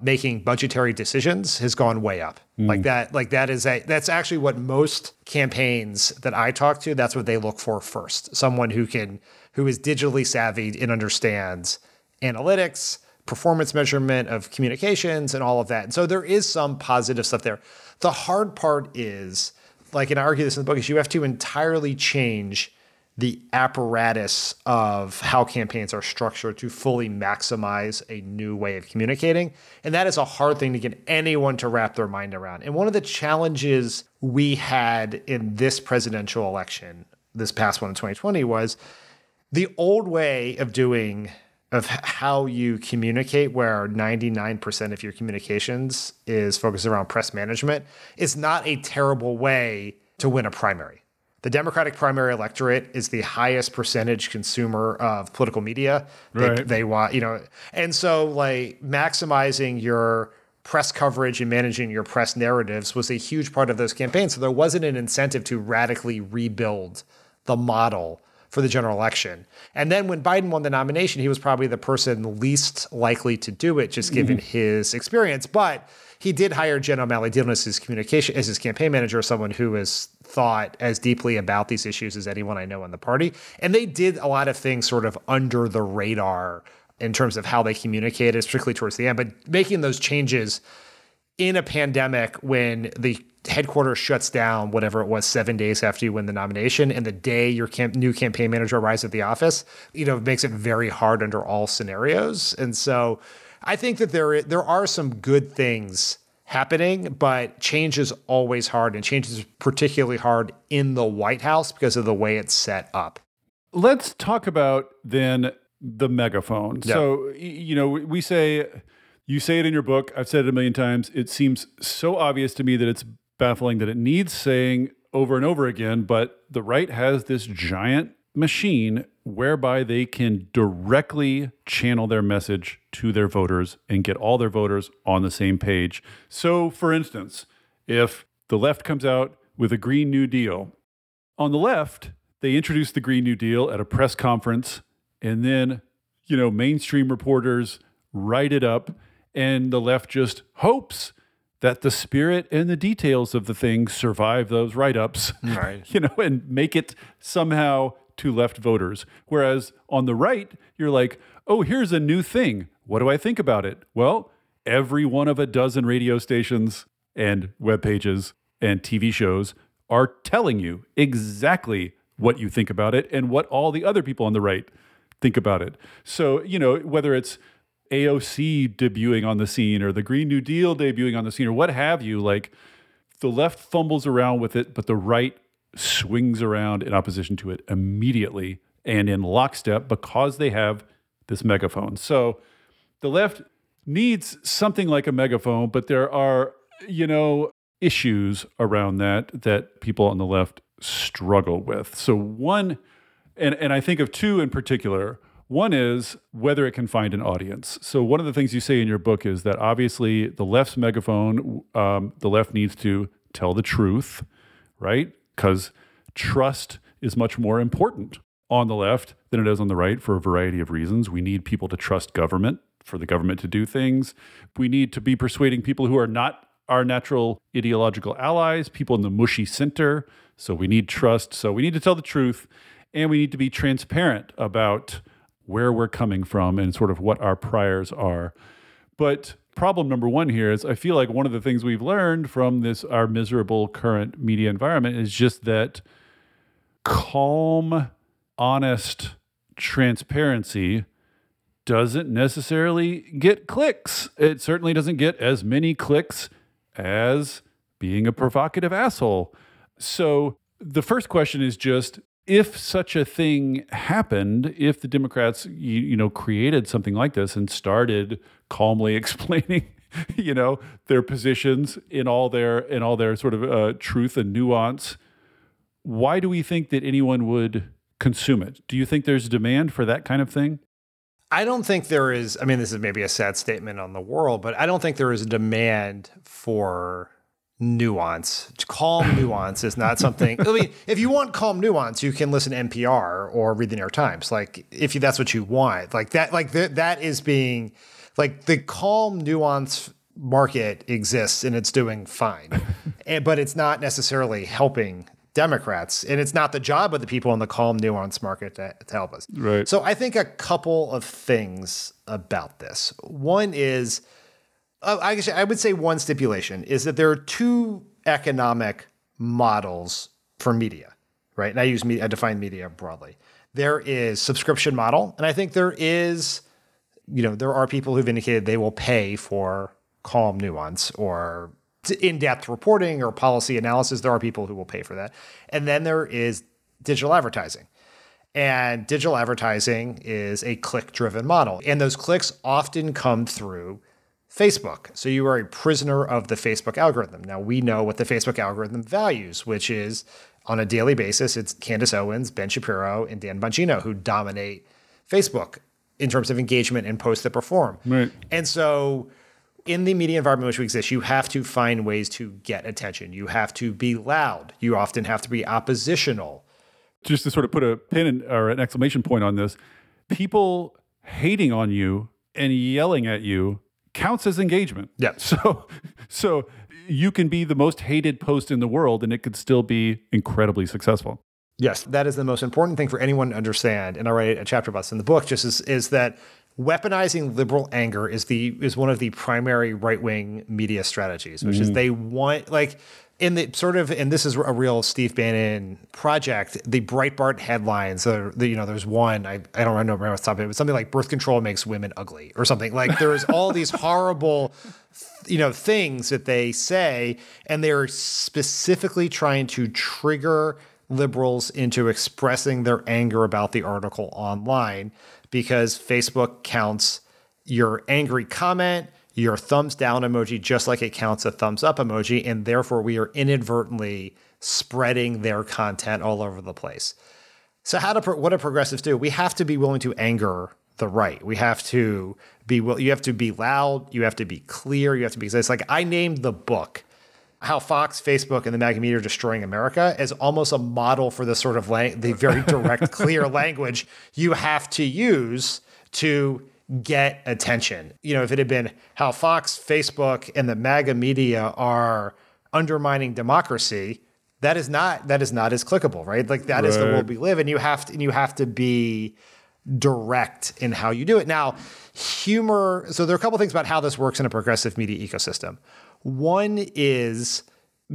Speaker 2: making budgetary decisions has gone way up. Hmm. Like that, like that is a that's actually what most campaigns that I talk to, that's what they look for first. Someone who can who is digitally savvy and understands analytics, performance measurement of communications and all of that. And so there is some positive stuff there. The hard part is, like, and I argue this in the book, is you have to entirely change the apparatus of how campaigns are structured to fully maximize a new way of communicating. And that is a hard thing to get anyone to wrap their mind around. And one of the challenges we had in this presidential election, this past one in 2020, was the old way of doing of how you communicate where 99% of your communications is focused around press management is not a terrible way to win a primary the democratic primary electorate is the highest percentage consumer of political media they,
Speaker 1: Right.
Speaker 2: they want you know and so like maximizing your press coverage and managing your press narratives was a huge part of those campaigns so there wasn't an incentive to radically rebuild the model for the general election. And then when Biden won the nomination, he was probably the person least likely to do it, just given mm-hmm. his experience. But he did hire Jen O'Malley Dillon as his communication as his campaign manager, someone who has thought as deeply about these issues as anyone I know in the party. And they did a lot of things sort of under the radar in terms of how they communicated, particularly towards the end. But making those changes in a pandemic when the headquarters shuts down, whatever it was, seven days after you win the nomination, and the day your camp- new campaign manager arrives at the office, you know, makes it very hard under all scenarios. And so, I think that there there are some good things happening, but change is always hard, and change is particularly hard in the White House because of the way it's set up.
Speaker 1: Let's talk about then the megaphone.
Speaker 2: Yeah.
Speaker 1: So, you know, we- we say You say it in your book. I've said it a million times. It seems so obvious to me that it's baffling that it needs saying over and over again, but the right has this giant machine whereby they can directly channel their message to their voters and get all their voters on the same page. So, for instance, if the left comes out with a Green New Deal, on the left, they introduce the Green New Deal at a press conference, and then, you know, mainstream reporters write it up, and the left just hopes that the spirit and the details of the thing survive those write ups, mm.
Speaker 2: Right.
Speaker 1: you know, and make it somehow to left voters. Whereas on the right, you're like, oh, here's a new thing. What do I think about it? Well, every one of a dozen radio stations and web pages and TV shows are telling you exactly what you think about it and what all the other people on the right think about it. So, you know, whether it's AOC debuting on the scene or the Green New Deal debuting on the scene or what have you, like the left fumbles around with it, but the right swings around in opposition to it immediately and in lockstep because they have this megaphone. So the left needs something like a megaphone, but there are, you know, issues around that that people on the left struggle with. So one and and I think of two in particular. One is whether it can find an audience. So one of the things you say in your book is that obviously the left's megaphone, um, the left needs to tell the truth, right? Because trust is much more important on the left than it is on the right for a variety of reasons. We need people to trust government for the government to do things. We need to be persuading people who are not our natural ideological allies, people in the mushy center. So we need trust. So we need to tell the truth and we need to be transparent about where we're coming from and sort of what our priors are. But problem number one here is I feel like one of the things we've learned from this our miserable current media environment is just that calm, honest transparency doesn't necessarily get clicks. It certainly doesn't get as many clicks as being a provocative asshole. So the first question is just if such a thing happened, if the Democrats, you, you know, created something like this and started calmly explaining, you know, their positions in all their in all their sort of uh, truth and nuance, why do we think that anyone would consume it? Do you think there's demand for that kind of thing?
Speaker 2: I don't think there is. I mean, this is maybe a sad statement on the world, but I don't think there is a demand for nuance. Calm nuance is not something. I mean, if you want calm nuance, you can listen to NPR or read the New York Times. Like, if you, that's what you want, like that, like th- that is being, like the calm nuance market exists and it's doing fine, and, but it's not necessarily helping Democrats, and it's not the job of the people in the calm nuance market to, to help us.
Speaker 1: Right.
Speaker 2: So I think a couple of things about this. One is, uh, I guess I would say one stipulation is that there are two economic models for media, right? And I use media, I define media broadly. There is subscription model, and I think there is, you know, there are people who've indicated they will pay for calm nuance or in-depth reporting or policy analysis. There are people who will pay for that, and then there is digital advertising. And digital advertising is a click driven model. And those clicks often come through Facebook. So you are a prisoner of the Facebook algorithm. Now we know what the Facebook algorithm values, which is on a daily basis, it's Candace Owens, Ben Shapiro, and Dan Bongino who dominate Facebook in terms of engagement and posts that perform.
Speaker 1: Right.
Speaker 2: And so in the media environment which we exist, you have to find ways to get attention. You have to be loud. You often have to be oppositional.
Speaker 1: Just to sort of put a pin in, or an exclamation point on this, people hating on you and yelling at you counts as engagement.
Speaker 2: Yeah.
Speaker 1: So so you can be the most hated post in the world and it could still be incredibly successful.
Speaker 2: Yes, that is the most important thing for anyone to understand. And I write a chapter about this in the book. Just is, is that weaponizing liberal anger is the is one of the primary right wing media strategies, which is mm-hmm. they want like in the sort of and this is a real Steve Bannon project. The Breitbart headlines, the, the you know, there's one I, I don't remember what's top, but something like birth control makes women ugly or something. Like there's all these horrible you know things that they say and they're specifically trying to trigger liberals into expressing their anger about the article online because Facebook counts your angry comment, your thumbs down emoji just like it counts a thumbs up emoji. And therefore, we are inadvertently spreading their content all over the place. So, how do what do progressives do? We have to be willing to anger the right. We have to be will. you have to be loud, you have to be clear, you have to be because it's like I named the book how Fox, Facebook, and the MAGA media are destroying America as almost a model for the sort of lang- the very direct, clear language you have to use to get attention. You know, if it had been how Fox, Facebook, and the MAGA media are undermining democracy, that is not that is not as clickable, right? Like that right. is the world we live in. You have to and you have to be direct in how you do it. Now, humor, so there are a couple things about how this works in a progressive media ecosystem. One is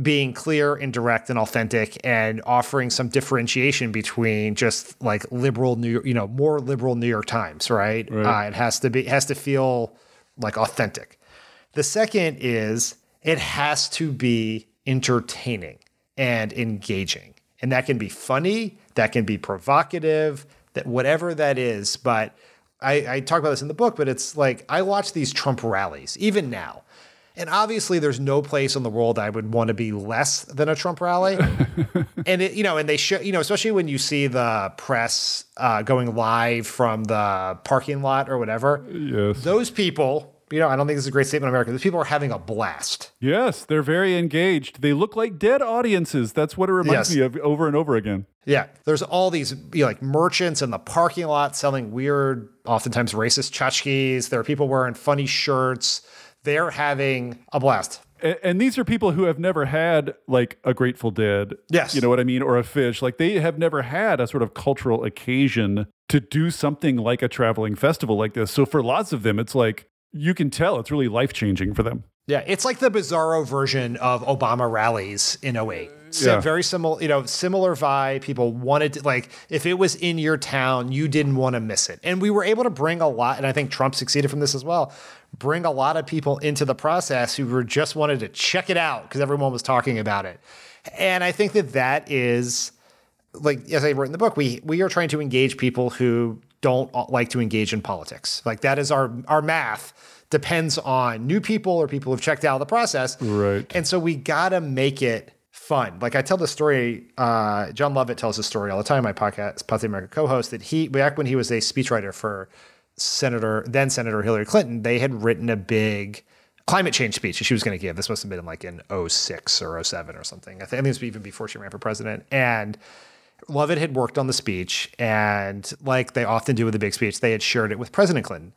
Speaker 2: being clear and direct and authentic and offering some differentiation between just like liberal New you know, more liberal New York Times, right? right. Uh, it has to be, it has to feel like authentic. The second is it has to be entertaining and engaging. And that can be funny, that can be provocative, that whatever that is. But I, I talk about this in the book, but it's like I watch these Trump rallies, even now. And obviously, there's no place in the world I would want to be less than a Trump rally. and it, you know, and they show, you know, especially when you see the press uh, going live from the parking lot or whatever.
Speaker 1: Yes.
Speaker 2: Those people you know, I don't think this is a great statement in America. Those people are having a blast.
Speaker 1: Yes, they're very engaged. They look like dead audiences. That's what it reminds yes. me of over and over again.
Speaker 2: Yeah, there's all these you know, like merchants in the parking lot selling weird, oftentimes racist tchotchkes. There are people wearing funny shirts. They're having a blast.
Speaker 1: And, and these are people who have never had like a Grateful Dead.
Speaker 2: Yes.
Speaker 1: You know what I mean? Or a Phish. Like they have never had a sort of cultural occasion to do something like a traveling festival like this. So for lots of them, it's like, you can tell it's really life changing for them.
Speaker 2: Yeah, it's like the bizarro version of Obama rallies in 08. So yeah. very similar, you know, similar vibe. People wanted to like if it was in your town, you didn't want to miss it. And we were able to bring a lot, and I think Trump succeeded from this as well. Bring a lot of people into the process who were just wanted to check it out because everyone was talking about it. And I think that that is like as I wrote in the book, we we are trying to engage people who don't like to engage in politics. Like that is our our math depends on new people or people who've checked out the process.
Speaker 1: Right.
Speaker 2: And so we gotta make it fun. Like I tell the story, uh, Jon Lovett tells the story all the time. My podcast, Pod Save America co-host, that he back when he was a speechwriter for Senator then Senator Hillary Clinton, they had written a big climate change speech she was going to give. This must have been like in 06 or 07 or something. I think, I think it was even before she ran for president. And Lovett had worked on the speech, and like they often do with a big speech, they had shared it with President Clinton.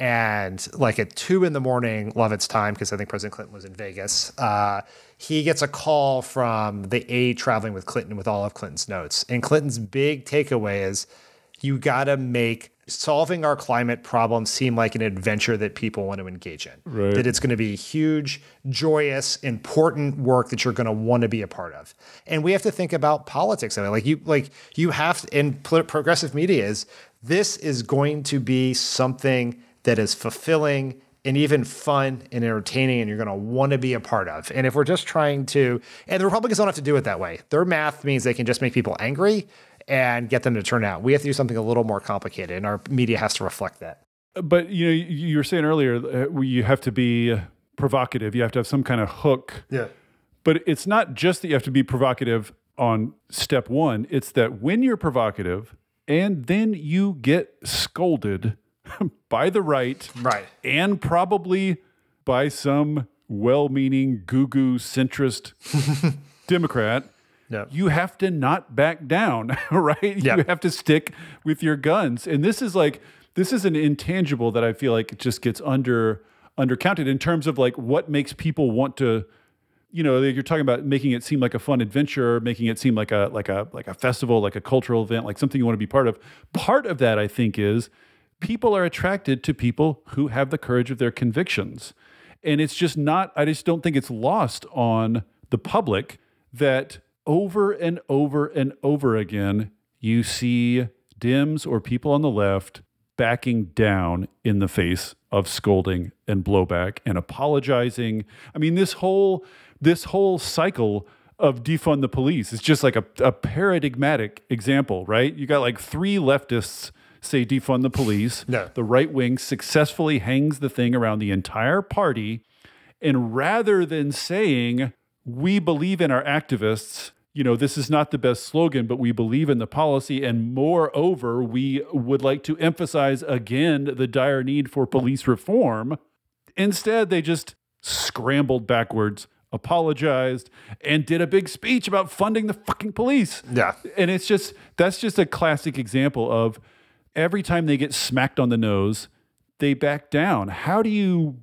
Speaker 2: And like at two in the morning, Lovett's time, because I think President Clinton was in Vegas, uh, he gets a call from the aide traveling with Clinton with all of Clinton's notes. And Clinton's big takeaway is you got to make solving our climate problem seem like an adventure that people want to engage in.
Speaker 1: Right.
Speaker 2: That it's going to be huge, joyous, important work that you're going to want to be a part of. And we have to think about politics I mean, Like you, like you have to, in progressive media is this is going to be something that is fulfilling and even fun and entertaining and you're going to want to be a part of. And if we're just trying to, and the Republicans don't have to do it that way. Their math means they can just make people angry and get them to turn out. We have to do something a little more complicated, and our media has to reflect that.
Speaker 1: But you know, you were saying earlier, uh, you have to be provocative. You have to have some kind of hook.
Speaker 2: Yeah.
Speaker 1: But it's not just that you have to be provocative on step one. It's that when you're provocative, and then you get scolded by the right,
Speaker 2: right,
Speaker 1: and probably by some well-meaning goo goo centrist Democrat
Speaker 2: Yep.
Speaker 1: You have to not back down, right? Yep. You have to stick with your guns. And this is like this is an intangible that I feel like just gets under undercounted in terms of like what makes people want to you know you're talking about making it seem like a fun adventure making it seem like a like a like a festival like a cultural event like something you want to be part of part of that i think is people are attracted to people who have the courage of their convictions and it's just not i just don't think it's lost on the public that over and over and over again, you see Dems or people on the left backing down in the face of scolding and blowback and apologizing. I mean, this whole this whole cycle of defund the police is just like a, a paradigmatic example, right? You got like three leftists say defund the police.
Speaker 2: No.
Speaker 1: The right wing successfully hangs the thing around the entire party. And rather than saying, we believe in our activists, you know, this is not the best slogan, but we believe in the policy. And moreover, we would like to emphasize again the dire need for police reform. Instead, they just scrambled backwards, apologized, and did a big speech about funding the fucking police.
Speaker 2: Yeah.
Speaker 1: And it's just, that's just a classic example of every time they get smacked on the nose, they back down. How do you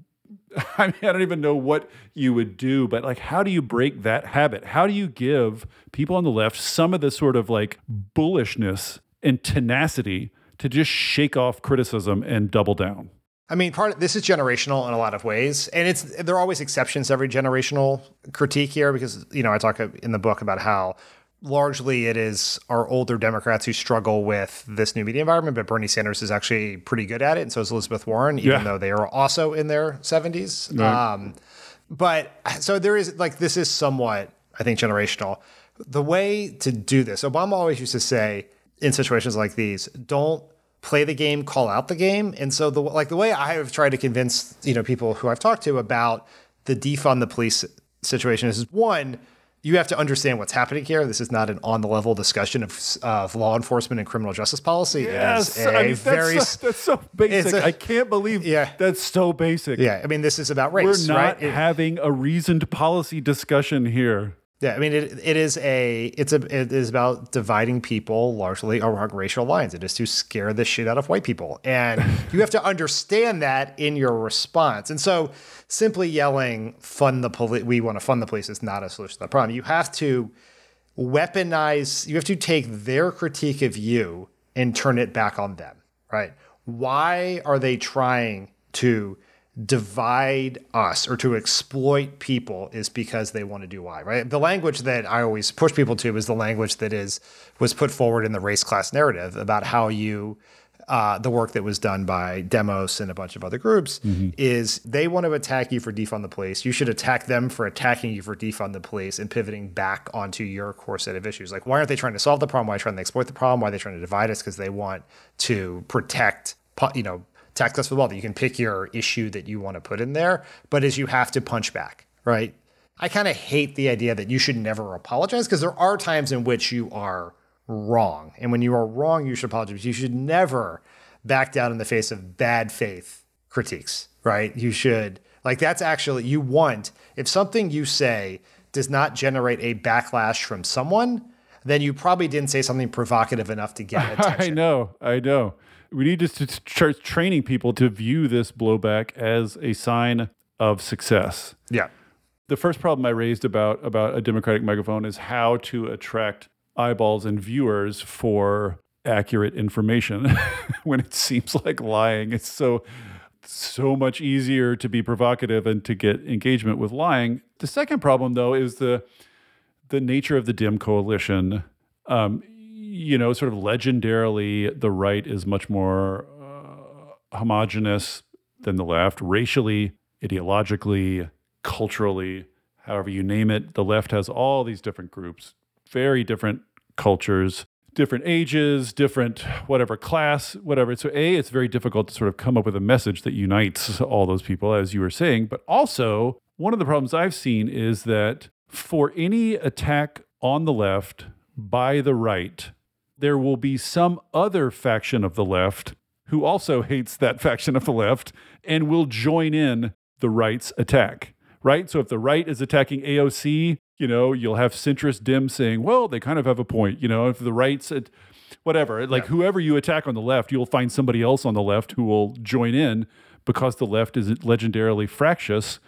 Speaker 1: I mean, I don't even know what you would do, but like, how do you break that habit? How do you give people on the left some of the sort of like bullishness and tenacity to just shake off criticism and double down?
Speaker 2: I mean, part of, this is generational in a lot of ways, and it's there are always exceptions every generational critique here because you know I talk in the book about how largely it is our older Democrats who struggle with this new media environment, but Bernie Sanders is actually pretty good at it, and so is Elizabeth Warren, even
Speaker 1: Yeah.
Speaker 2: though they are also in their seventies. Um, but so there is like this is somewhat, I think, generational. The way to do this, Obama always used to say in situations like these, don't play the game, call out the game. And so the like the way I have tried to convince you know people who I've talked to about the defund the police situation is one. You have to understand what's happening here. This is not an on the level discussion of, of law enforcement and criminal justice policy. It is a
Speaker 1: I mean,
Speaker 2: very
Speaker 1: that's, so, that's so basic. I can't believe
Speaker 2: Yeah.
Speaker 1: that's so basic.
Speaker 2: yeah. I mean, this is about race.
Speaker 1: We're not
Speaker 2: right?
Speaker 1: Having a reasoned policy discussion here.
Speaker 2: Yeah, I mean it, it is a it's a it is about dividing people largely along racial lines. It is to scare the shit out of white people. And you have to understand that in your response. And so simply yelling fund the police we want to fund the police is not a solution to the problem. You have to weaponize you have to take their critique of you and turn it back on them, right? Why are they trying to divide us or to exploit people is because they want to do why, right? The language that I always push people to is the language that is was put forward in the race class narrative about how you uh, the work that was done by Demos and a bunch of other groups is they want to attack you for defund the police. You should attack them for attacking you for defund the police and pivoting back onto your core set of issues. Like, why aren't they trying to solve the problem? Why are they trying to exploit the problem? Why are they trying to divide us? Because they want to protect, you know, tax us for the. That you can pick your issue that you want to put in there, but is you have to punch back, right? I kind of hate the idea that you should never apologize because there are times in which you are wrong. And when you are wrong, you should apologize. You should never back down in the face of bad faith critiques, right? You should, like, that's actually, you want, if something you say does not generate a backlash from someone, then you probably didn't say something provocative enough to get attention.
Speaker 1: I know, I know. We need to start training people to view this blowback as a sign of success.
Speaker 2: yeah.
Speaker 1: The first problem I raised about about a democratic megaphone is how to attract eyeballs and viewers for accurate information when it seems like lying. It's so so much easier to be provocative and to get engagement with lying. The second problem though is the the nature of the Dem coalition. Um, you know, sort of legendarily, the right is much more uh, homogenous than the left, racially, ideologically, culturally, however you name it. The left has all these different groups, very different cultures, different ages, different whatever class, whatever. So, A, it's very difficult to sort of come up with a message that unites all those people, as you were saying. But also, one of the problems I've seen is that for any attack on the left by the right, there will be some other faction of the left who also hates that faction of the left and will join in the right's attack, right? So if the right is attacking AOC, you know, you'll have centrist Dem saying, well, they kind of have a point. You know, if the right's at whatever, like whoever you attack on the left, you'll find somebody else on the left who will join in because the left is legendarily fractious.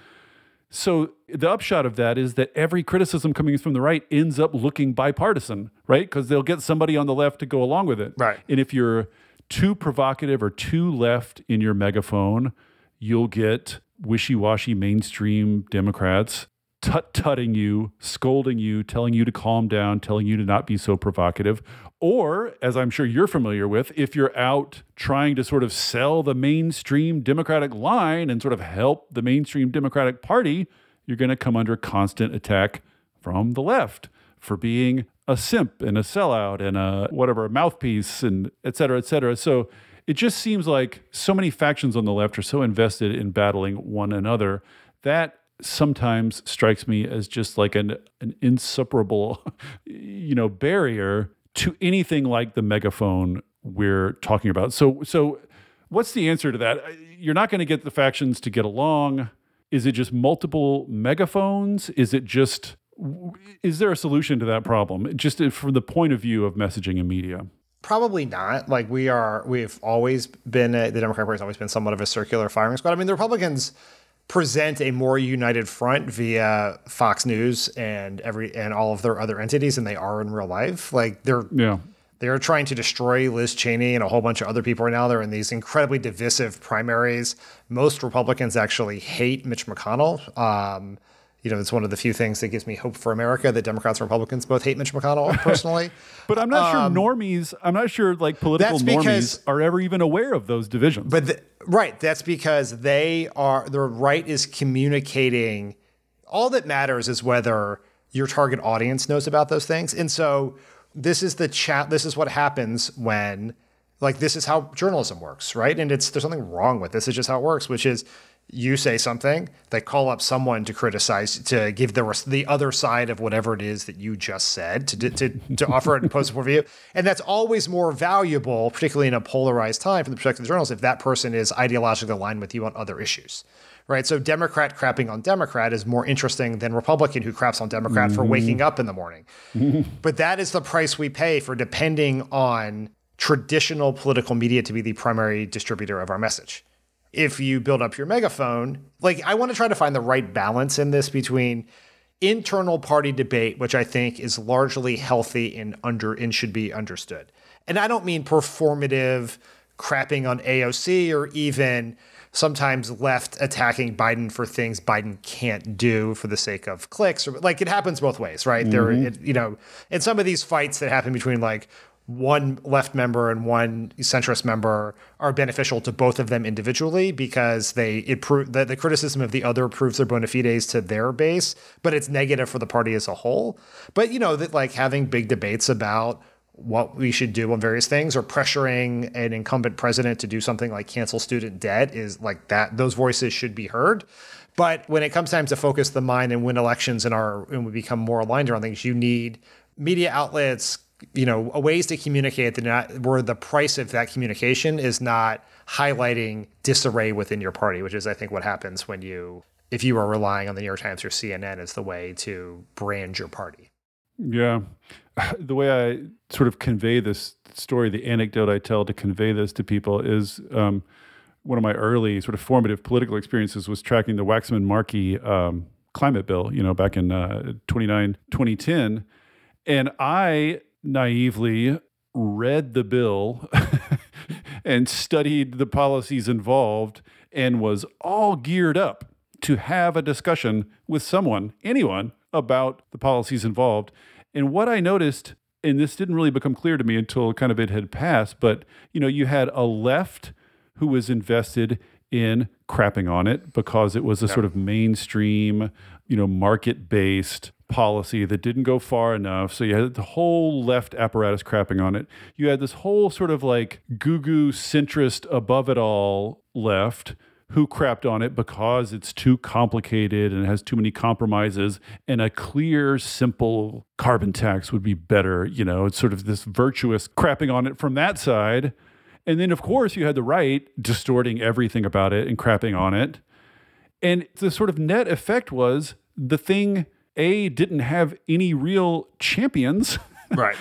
Speaker 1: So the upshot of that is that every criticism coming from the right ends up looking bipartisan, right? Because they'll get somebody on the left to go along with it.
Speaker 2: Right.
Speaker 1: And if you're too provocative or too left in your megaphone, you'll get wishy-washy mainstream Democrats tut-tutting you, scolding you, telling you to calm down, telling you to not be so provocative. Or, as I'm sure you're familiar with, if you're out trying to sort of sell the mainstream Democratic line and sort of help the mainstream Democratic Party, you're going to come under constant attack from the left, for being a simp and a sellout and a whatever, a mouthpiece and et cetera, et cetera. So it just seems like so many factions on the left are so invested in battling one another that sometimes strikes me as just like an, an insuperable, you know, barrier to anything like the megaphone we're talking about. So, so what's the answer to that? You're not going to get the factions to get along. Is it just multiple megaphones? Is it just is there a solution to that problem just from the point of view of messaging and media?
Speaker 2: Probably not. Like we are, we've always been a, the Democratic Party has always been somewhat of a circular firing squad. I mean, the Republicans present a more united front via Fox News and every and all of their other entities than they are in real life. Like they're
Speaker 1: yeah.
Speaker 2: They're trying to destroy Liz Cheney and a whole bunch of other people right now. They're in these incredibly divisive primaries. Most Republicans actually hate Mitch McConnell. Um, you know, it's one of the few things that gives me hope for America that Democrats and Republicans both hate Mitch McConnell personally.
Speaker 1: but I'm not um, sure normies, I'm not sure like political normies are ever even aware of those divisions.
Speaker 2: But the, right, that's because they are the right is communicating all that matters is whether your target audience knows about those things. And so this is the chat this is what happens when like this is how journalism works, right? And it's there's something wrong with this. It's just how it works, which is you say something, they call up someone to criticize, to give the the other side of whatever it is that you just said, to to to offer it in post view, and that's always more valuable, particularly in a polarized time, from the perspective of the journalist, if that person is ideologically aligned with you on other issues, right? So Democrat crapping on Democrat is more interesting than Republican who craps on Democrat mm-hmm. for waking up in the morning, but that is the price we pay for depending on traditional political media to be the primary distributor of our message if you build up your megaphone. Like, I want to try to find the right balance in this between internal party debate, which I think is largely healthy and under and should be understood. And I don't mean performative crapping on AOC or even sometimes left attacking Biden for things Biden can't do for the sake of clicks or like it happens both ways, right? Mm-hmm. There, you know, in some of these fights that happen between like one left member and one centrist member are beneficial to both of them individually because they it prove that the criticism of the other proves their bona fides to their base, but it's negative for the party as a whole. But you know that like having big debates about what we should do on various things or pressuring an incumbent president to do something like cancel student debt is like that those voices should be heard. But when it comes time to focus the mind and win elections and our and we become more aligned around things, you need media outlets, you know, ways to communicate that not where the price of that communication is not highlighting disarray within your party, which is I think what happens when you if you are relying on the New York Times or CNN as the way to brand your party.
Speaker 1: Yeah. The way I sort of convey this story, the anecdote I tell to convey this to people is um, one of my early sort of formative political experiences was tracking the Waxman Markey um, climate bill, you know, back in uh, 29, 2010. And I naively read the bill and studied the policies involved and was all geared up to have a discussion with someone, anyone, about the policies involved. And what I noticed, and this didn't really become clear to me until kind of it had passed, but you know, you had a left who was invested in crapping on it because it was a yeah. sort of mainstream, you know, market based policy that didn't go far enough. So you had the whole left apparatus crapping on it. You had this whole sort of like goo goo centrist above it all left who crapped on it because it's too complicated and it has too many compromises and a clear simple carbon tax would be better you know it's sort of this virtuous crapping on it from that side and then of course you had the right distorting everything about it and crapping on it and the sort of net effect was the thing a didn't have any real champions,
Speaker 2: right?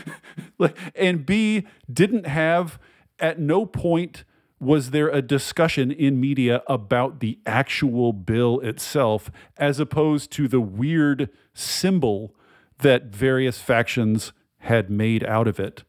Speaker 1: and B didn't have at no point was there a discussion in media about the actual bill itself as opposed to the weird symbol that various factions had made out of it.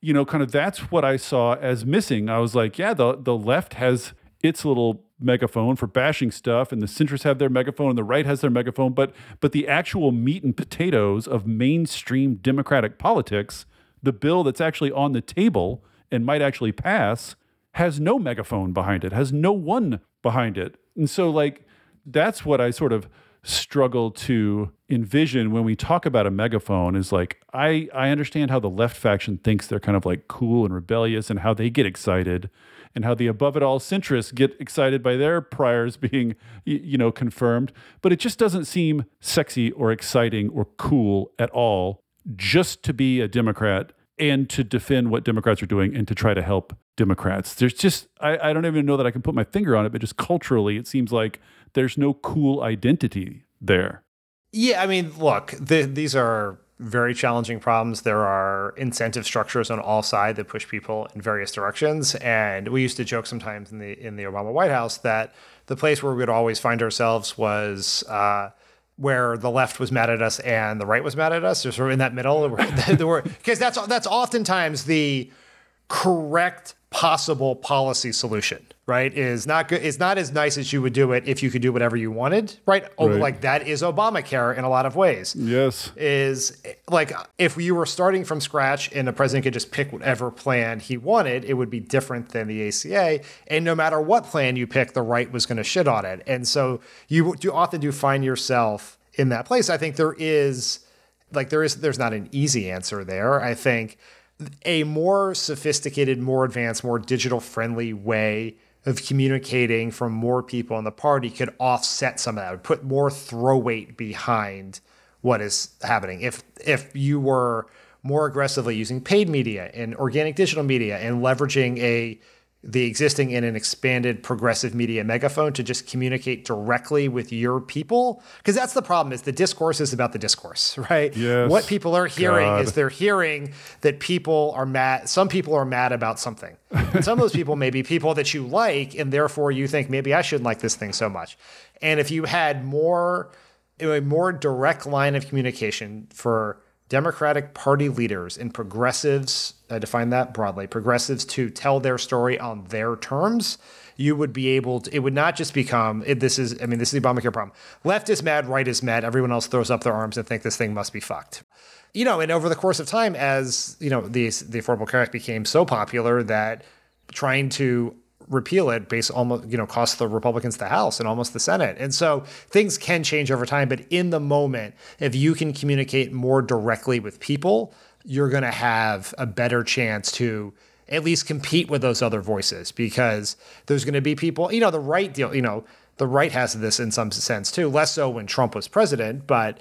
Speaker 1: You know, kind of that's what I saw as missing. I was like, yeah, the the left has its little megaphone for bashing stuff and the centrists have their megaphone and the right has their megaphone but but the actual meat and potatoes of mainstream democratic politics the bill that's actually on the table and might actually pass has no megaphone behind it has no one behind it. And so like that's what i sort of struggle to envision when we talk about a megaphone is like I I understand how the left faction thinks they're kind of like cool and rebellious and how they get excited and how the above it all centrists get excited by their priors being you know confirmed but it just doesn't seem sexy or exciting or cool at all just to be a democrat and to defend what democrats are doing and to try to help democrats there's just I, I don't even know that i can put my finger on it but just culturally it seems like there's no cool identity there
Speaker 2: yeah i mean look the, these are very challenging problems. There are incentive structures on all sides that push people in various directions. And we used to joke sometimes in the in the Obama White House that the place where we would always find ourselves was uh, where the left was mad at us and the right was mad at us. Or sort of in that middle, because that's that's oftentimes the correct possible policy solution right? Is not good it's not as nice as you would do it if you could do whatever you wanted right, oh, right. like that is obamacare in a lot of ways.
Speaker 1: Yes.
Speaker 2: Is like if you were starting from scratch and the president could just pick whatever plan he wanted it would be different than the aca and no matter what plan you pick the right was going to shit on it. And so you do often do find yourself in that place. I think there is like there is there's not an easy answer there. I think a more sophisticated, more advanced, more digital friendly way of communicating from more people in the party could offset some of that, would put more throw weight behind what is happening. If if you were more aggressively using paid media and organic digital media and leveraging a the existing in an expanded progressive media megaphone to just communicate directly with your people because that's the problem is the discourse is about the discourse right
Speaker 1: yes.
Speaker 2: what people are hearing God. is they're hearing that people are mad some people are mad about something and some of those people may be people that you like and therefore you think maybe i shouldn't like this thing so much and if you had more a more direct line of communication for Democratic Party leaders and progressives, I define that broadly, progressives to tell their story on their terms, you would be able to, it would not just become, it, this is, I mean, this is the Obamacare problem. Left is mad, right is mad. Everyone else throws up their arms and think this thing must be fucked. You know, and over the course of time, as, you know, the, the Affordable Care Act became so popular that trying to repeal it based almost you know cost the republicans the house and almost the senate and so things can change over time but in the moment if you can communicate more directly with people you're going to have a better chance to at least compete with those other voices because there's going to be people you know the right deal you know the right has this in some sense too less so when trump was president but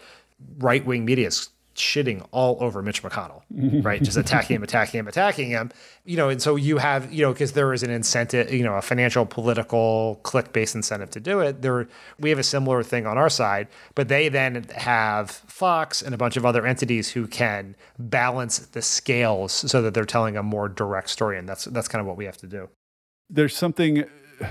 Speaker 2: right-wing media is shitting all over Mitch McConnell, right? Just attacking him, attacking him, attacking him. You know, and so you have, you know, because there is an incentive, you know, a financial, political, click-based incentive to do it. There, we have a similar thing on our side, but they then have Fox and a bunch of other entities who can balance the scales so that they're telling a more direct story, and that's that's kind of what we have to do.
Speaker 1: There's something uh,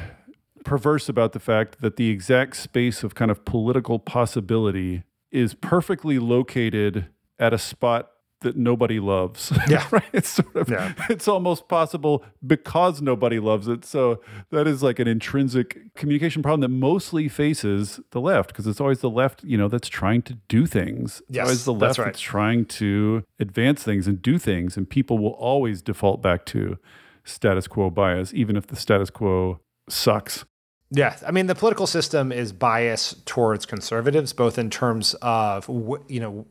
Speaker 1: perverse about the fact that the exact space of kind of political possibility is perfectly located at a spot that nobody loves.
Speaker 2: Yeah.
Speaker 1: right. It's sort of yeah. it's almost possible because nobody loves it. So that is like an intrinsic communication problem that mostly faces the left because it's always the left, you know, that's trying to do things. It's
Speaker 2: yes,
Speaker 1: always the left
Speaker 2: that's, right.
Speaker 1: that's trying to advance things and do things. And people will always default back to status quo bias, even if the status quo sucks.
Speaker 2: Yeah, I mean the political system is biased towards conservatives, both in terms of you know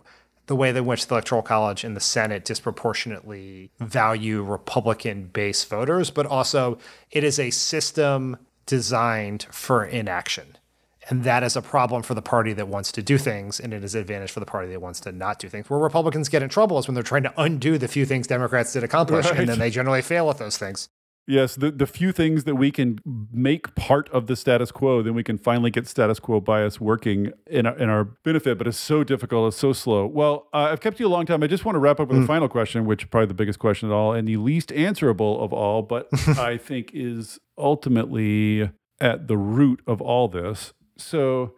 Speaker 2: the way in which the Electoral College and the Senate disproportionately value Republican base voters, but also it is a system designed for inaction. And that is a problem for the party that wants to do things, and it is an advantage for the party that wants to not do things. Where Republicans get in trouble is when they're trying to undo the few things Democrats did accomplish, right. and then they generally fail at those things.
Speaker 1: Yes, the, the few things that we can make part of the status quo, then we can finally get status quo bias working in our, in our benefit. But it's so difficult, it's so slow. Well, uh, I've kept you a long time. I just want to wrap up with mm. a final question, which is probably the biggest question at all and the least answerable of all, but I think is ultimately at the root of all this. So,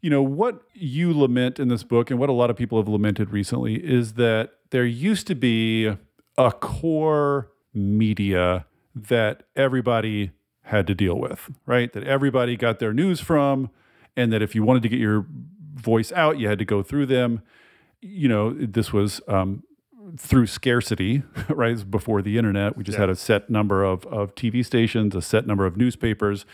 Speaker 1: you know, what you lament in this book and what a lot of people have lamented recently is that there used to be a core media that everybody had to deal with, right? That everybody got their news from, and that if you wanted to get your voice out, you had to go through them. You know, this was um, through scarcity, right? Before the internet, we just yeah. had a set number of, of TV stations, a set number of newspapers.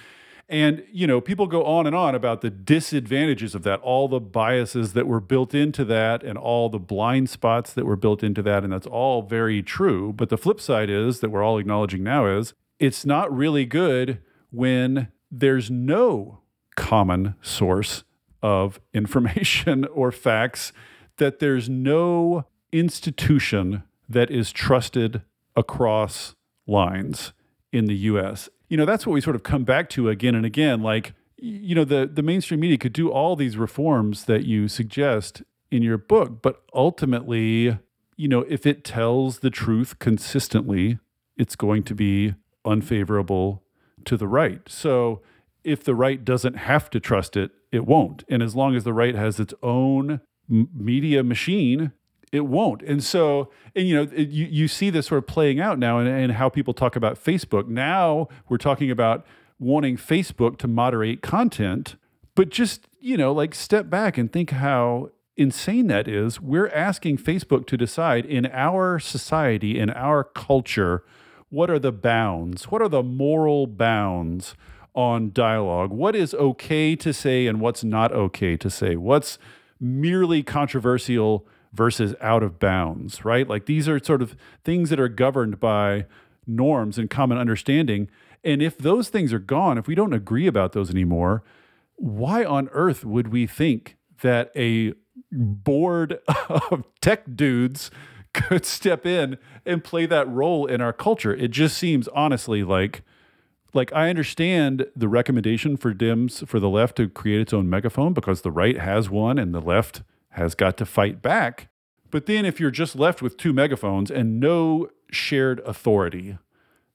Speaker 1: And, you know, people go on and on about the disadvantages of that, all the biases that were built into that, and all the blind spots that were built into that. And that's all very true. But the flip side is that we're all acknowledging now is it's not really good when there's no common source of information or facts, that there's no institution that is trusted across lines in the US you know, that's what we sort of come back to again and again. Like, you know, the, the mainstream media could do all these reforms that you suggest in your book, but ultimately, you know, if it tells the truth consistently, it's going to be unfavorable to the right. So if the right doesn't have to trust it, it won't. And as long as the right has its own media machine it won't. And so, and you know, it, you, you see this sort of playing out now and, and how people talk about Facebook. Now we're talking about wanting Facebook to moderate content, but just, you know, like step back and think how insane that is. We're asking Facebook to decide in our society, in our culture, what are the bounds? What are the moral bounds on dialogue? What is okay to say and what's not okay to say? What's merely controversial versus out of bounds, right? Like these are sort of things that are governed by norms and common understanding. And if those things are gone, if we don't agree about those anymore, why on earth would we think that a board of tech dudes could step in and play that role in our culture? It just seems honestly like like I understand the recommendation for Dems for the left to create its own megaphone because the right has one and the left has got to fight back. But then if you're just left with two megaphones and no shared authority,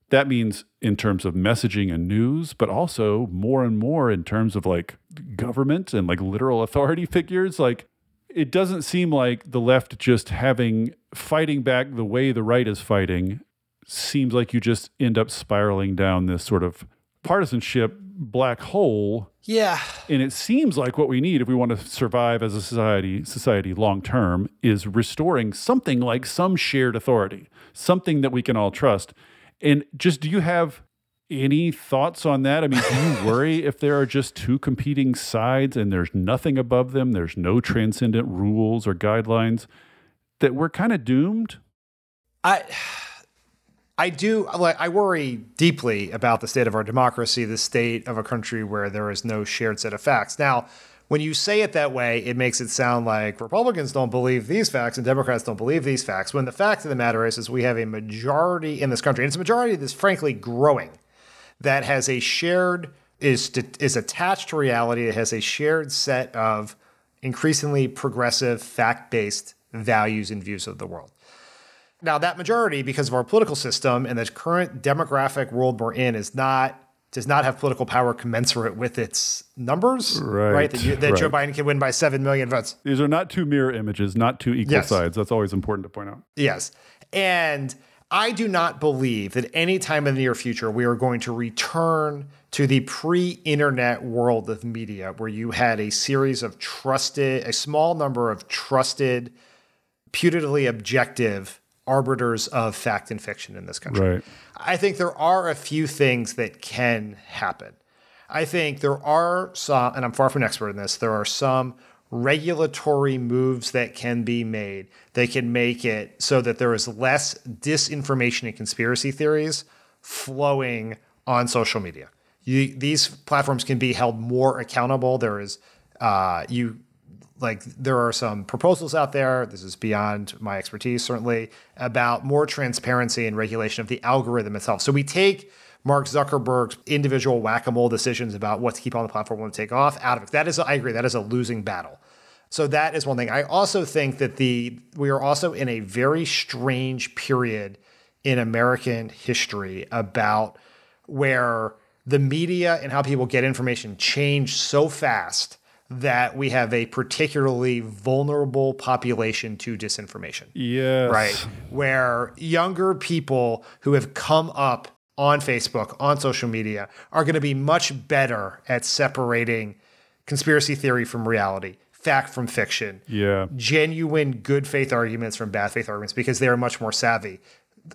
Speaker 1: that means in terms of messaging and news, but also more and more in terms of like government and like literal authority figures. Like it doesn't seem like the left just having fighting back the way the right is fighting seems like you just end up spiraling down this sort of partisanship black hole.
Speaker 2: Yeah.
Speaker 1: And it seems like what we need if we want to survive as a society society long term is restoring something like some shared authority, something that we can all trust. And just do you have any thoughts on that? I mean, do you worry if there are just two competing sides and there's nothing above them, there's no transcendent rules or guidelines that we're kind of doomed?
Speaker 2: I I do I worry deeply about the state of our democracy, the state of a country where there is no shared set of facts. Now, when you say it that way, it makes it sound like Republicans don't believe these facts and Democrats don't believe these facts. When the fact of the matter is, is we have a majority in this country, and it's a majority that's frankly growing, that has a shared is is attached to reality. It has a shared set of increasingly progressive, fact based values and views of the world. Now, that majority, because of our political system and the current demographic world we're in, is not does not have political power commensurate with its numbers.
Speaker 1: Right.
Speaker 2: right? That, you, that
Speaker 1: right.
Speaker 2: Joe Biden can win by seven million votes.
Speaker 1: These are not two mirror images, not two equal yes. sides. That's always important to point out.
Speaker 2: Yes. And I do not believe that any time in the near future we are going to return to the pre internet world of media where you had a series of trusted, a small number of trusted, putatively objective arbiters of fact and fiction in this country.
Speaker 1: Right.
Speaker 2: I think there are a few things that can happen. I think there are some, and I'm far from an expert in this, there are some regulatory moves that can be made. They can make it so that there is less disinformation and conspiracy theories flowing on social media. You, these platforms can be held more accountable. There is, uh, you like there are some proposals out there this is beyond my expertise certainly about more transparency and regulation of the algorithm itself. So we take mark zuckerberg's individual whack-a-mole decisions about what to keep on the platform and to take off out of it. That is i agree that is a losing battle. So that is one thing. I also think that the we are also in a very strange period in american history about where the media and how people get information change so fast that we have a particularly vulnerable population to disinformation.
Speaker 1: Yes.
Speaker 2: Right. Where younger people who have come up on Facebook, on social media, are going to be much better at separating conspiracy theory from reality, fact from fiction,
Speaker 1: yeah.
Speaker 2: genuine good faith arguments from bad faith arguments, because they are much more savvy.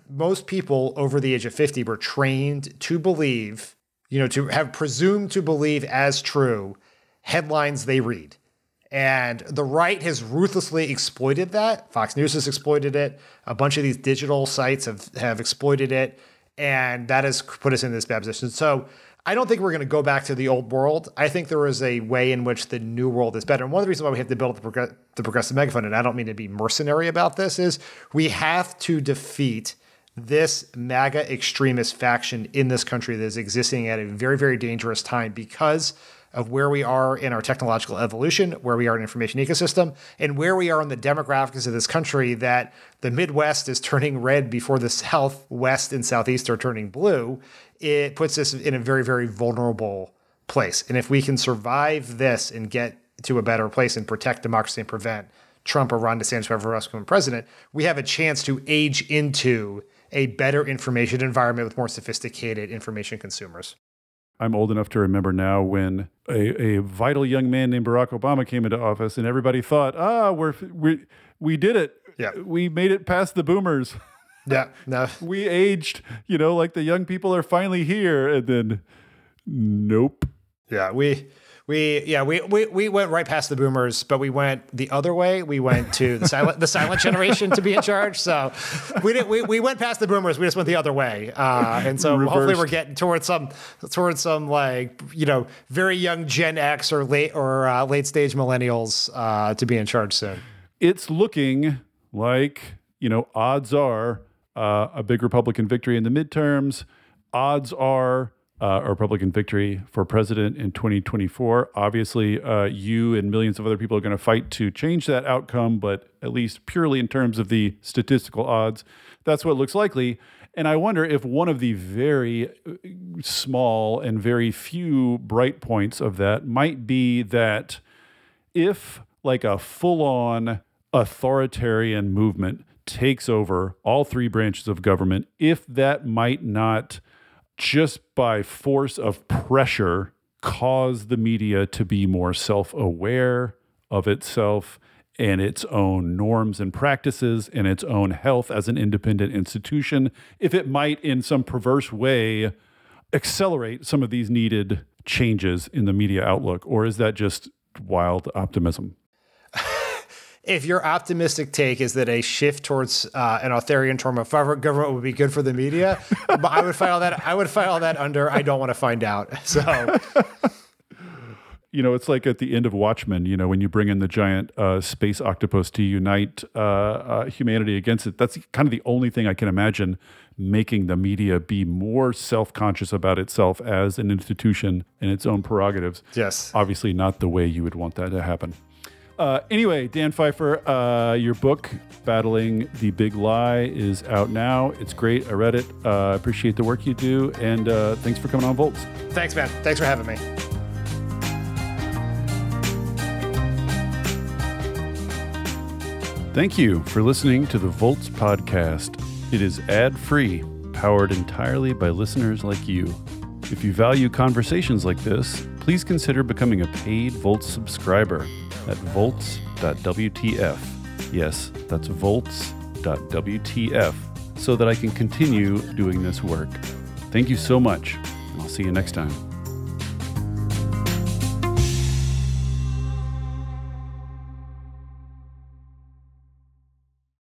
Speaker 2: Most people over the age of 50 were trained to believe you know, to have presumed to believe as true headlines they read. And the right has ruthlessly exploited that. Fox News has exploited it. A bunch of these digital sites have, have exploited it. And that has put us in this bad position. So I don't think we're going to go back to the old world. I think there is a way in which the new world is better. And one of the reasons why we have to build the, prog- the progressive megaphone, and I don't mean to be mercenary about this, is we have to defeat this MAGA extremist faction in this country that is existing at a very, very dangerous time because of where we are in our technological evolution, where we are in information ecosystem, and where we are in the demographics of this country that the Midwest is turning red before the Southwest and Southeast are turning blue, it puts us in a very, very vulnerable place. And if we can survive this and get to a better place and protect democracy and prevent Trump or Ron DeSantis, whoever else becomes president, we have a chance to age into a better information environment with more sophisticated information consumers.
Speaker 1: I'm old enough to remember now when a, a vital young man named Barack Obama came into office, and everybody thought, "Ah, we're we we did it.
Speaker 2: Yeah,
Speaker 1: we made it past the boomers.
Speaker 2: Yeah, no,
Speaker 1: we aged. You know, like the young people are finally here." And then, nope.
Speaker 2: Yeah, we we yeah we, we we went right past the boomers, but we went the other way. We went to the silent the silent generation to be in charge. So we didn't we, we went past the boomers. We just went the other way. Uh, and so Reversed. hopefully we're getting towards some towards some like you know very young Gen X or late or uh, late stage millennials uh, to be in charge soon.
Speaker 1: It's looking like you know odds are uh, a big Republican victory in the midterms. Odds are uh, a Republican victory for president in 2024. Obviously, uh, you and millions of other people are going to fight to change that outcome, but at least purely in terms of the statistical odds, that's what looks likely. And I wonder if one of the very uh, small and very few bright points of that might be that if, like, a full on authoritarian movement takes over all three branches of government, if that might not just by force of pressure cause the media to be more self aware of itself and its own norms and practices and its own health as an independent institution, if it might, in some perverse way, accelerate some of these needed changes in the media outlook? Or is that just wild optimism?
Speaker 2: If your optimistic take is that a shift towards uh, an authoritarian form of government would be good for the media, but I would file that. I would file that under. I don't want to find out. So.
Speaker 1: you know, it's like at the end of Watchmen, you know, when you bring in the giant uh, space octopus to unite uh, uh, humanity against it. That's kind of the only thing I can imagine making the media be more self conscious about itself as an institution and its own prerogatives.
Speaker 2: Yes.
Speaker 1: Obviously, not the way you would want that to happen. Uh, anyway, Dan Pfeiffer, uh, your book, Battling the Big Lie, is out now. It's great. I read it. Uh, appreciate the work you do. And uh, thanks for coming on Volts.
Speaker 2: Thanks, man. Thanks for having me.
Speaker 1: Thank you for listening to the Volts podcast. It is ad free, powered entirely by listeners like you. If you value conversations like this, please consider becoming a paid Volts subscriber at volts.wtf. Yes, that's volts.wtf so that I can continue doing this work. Thank you so much, and I'll see you next time.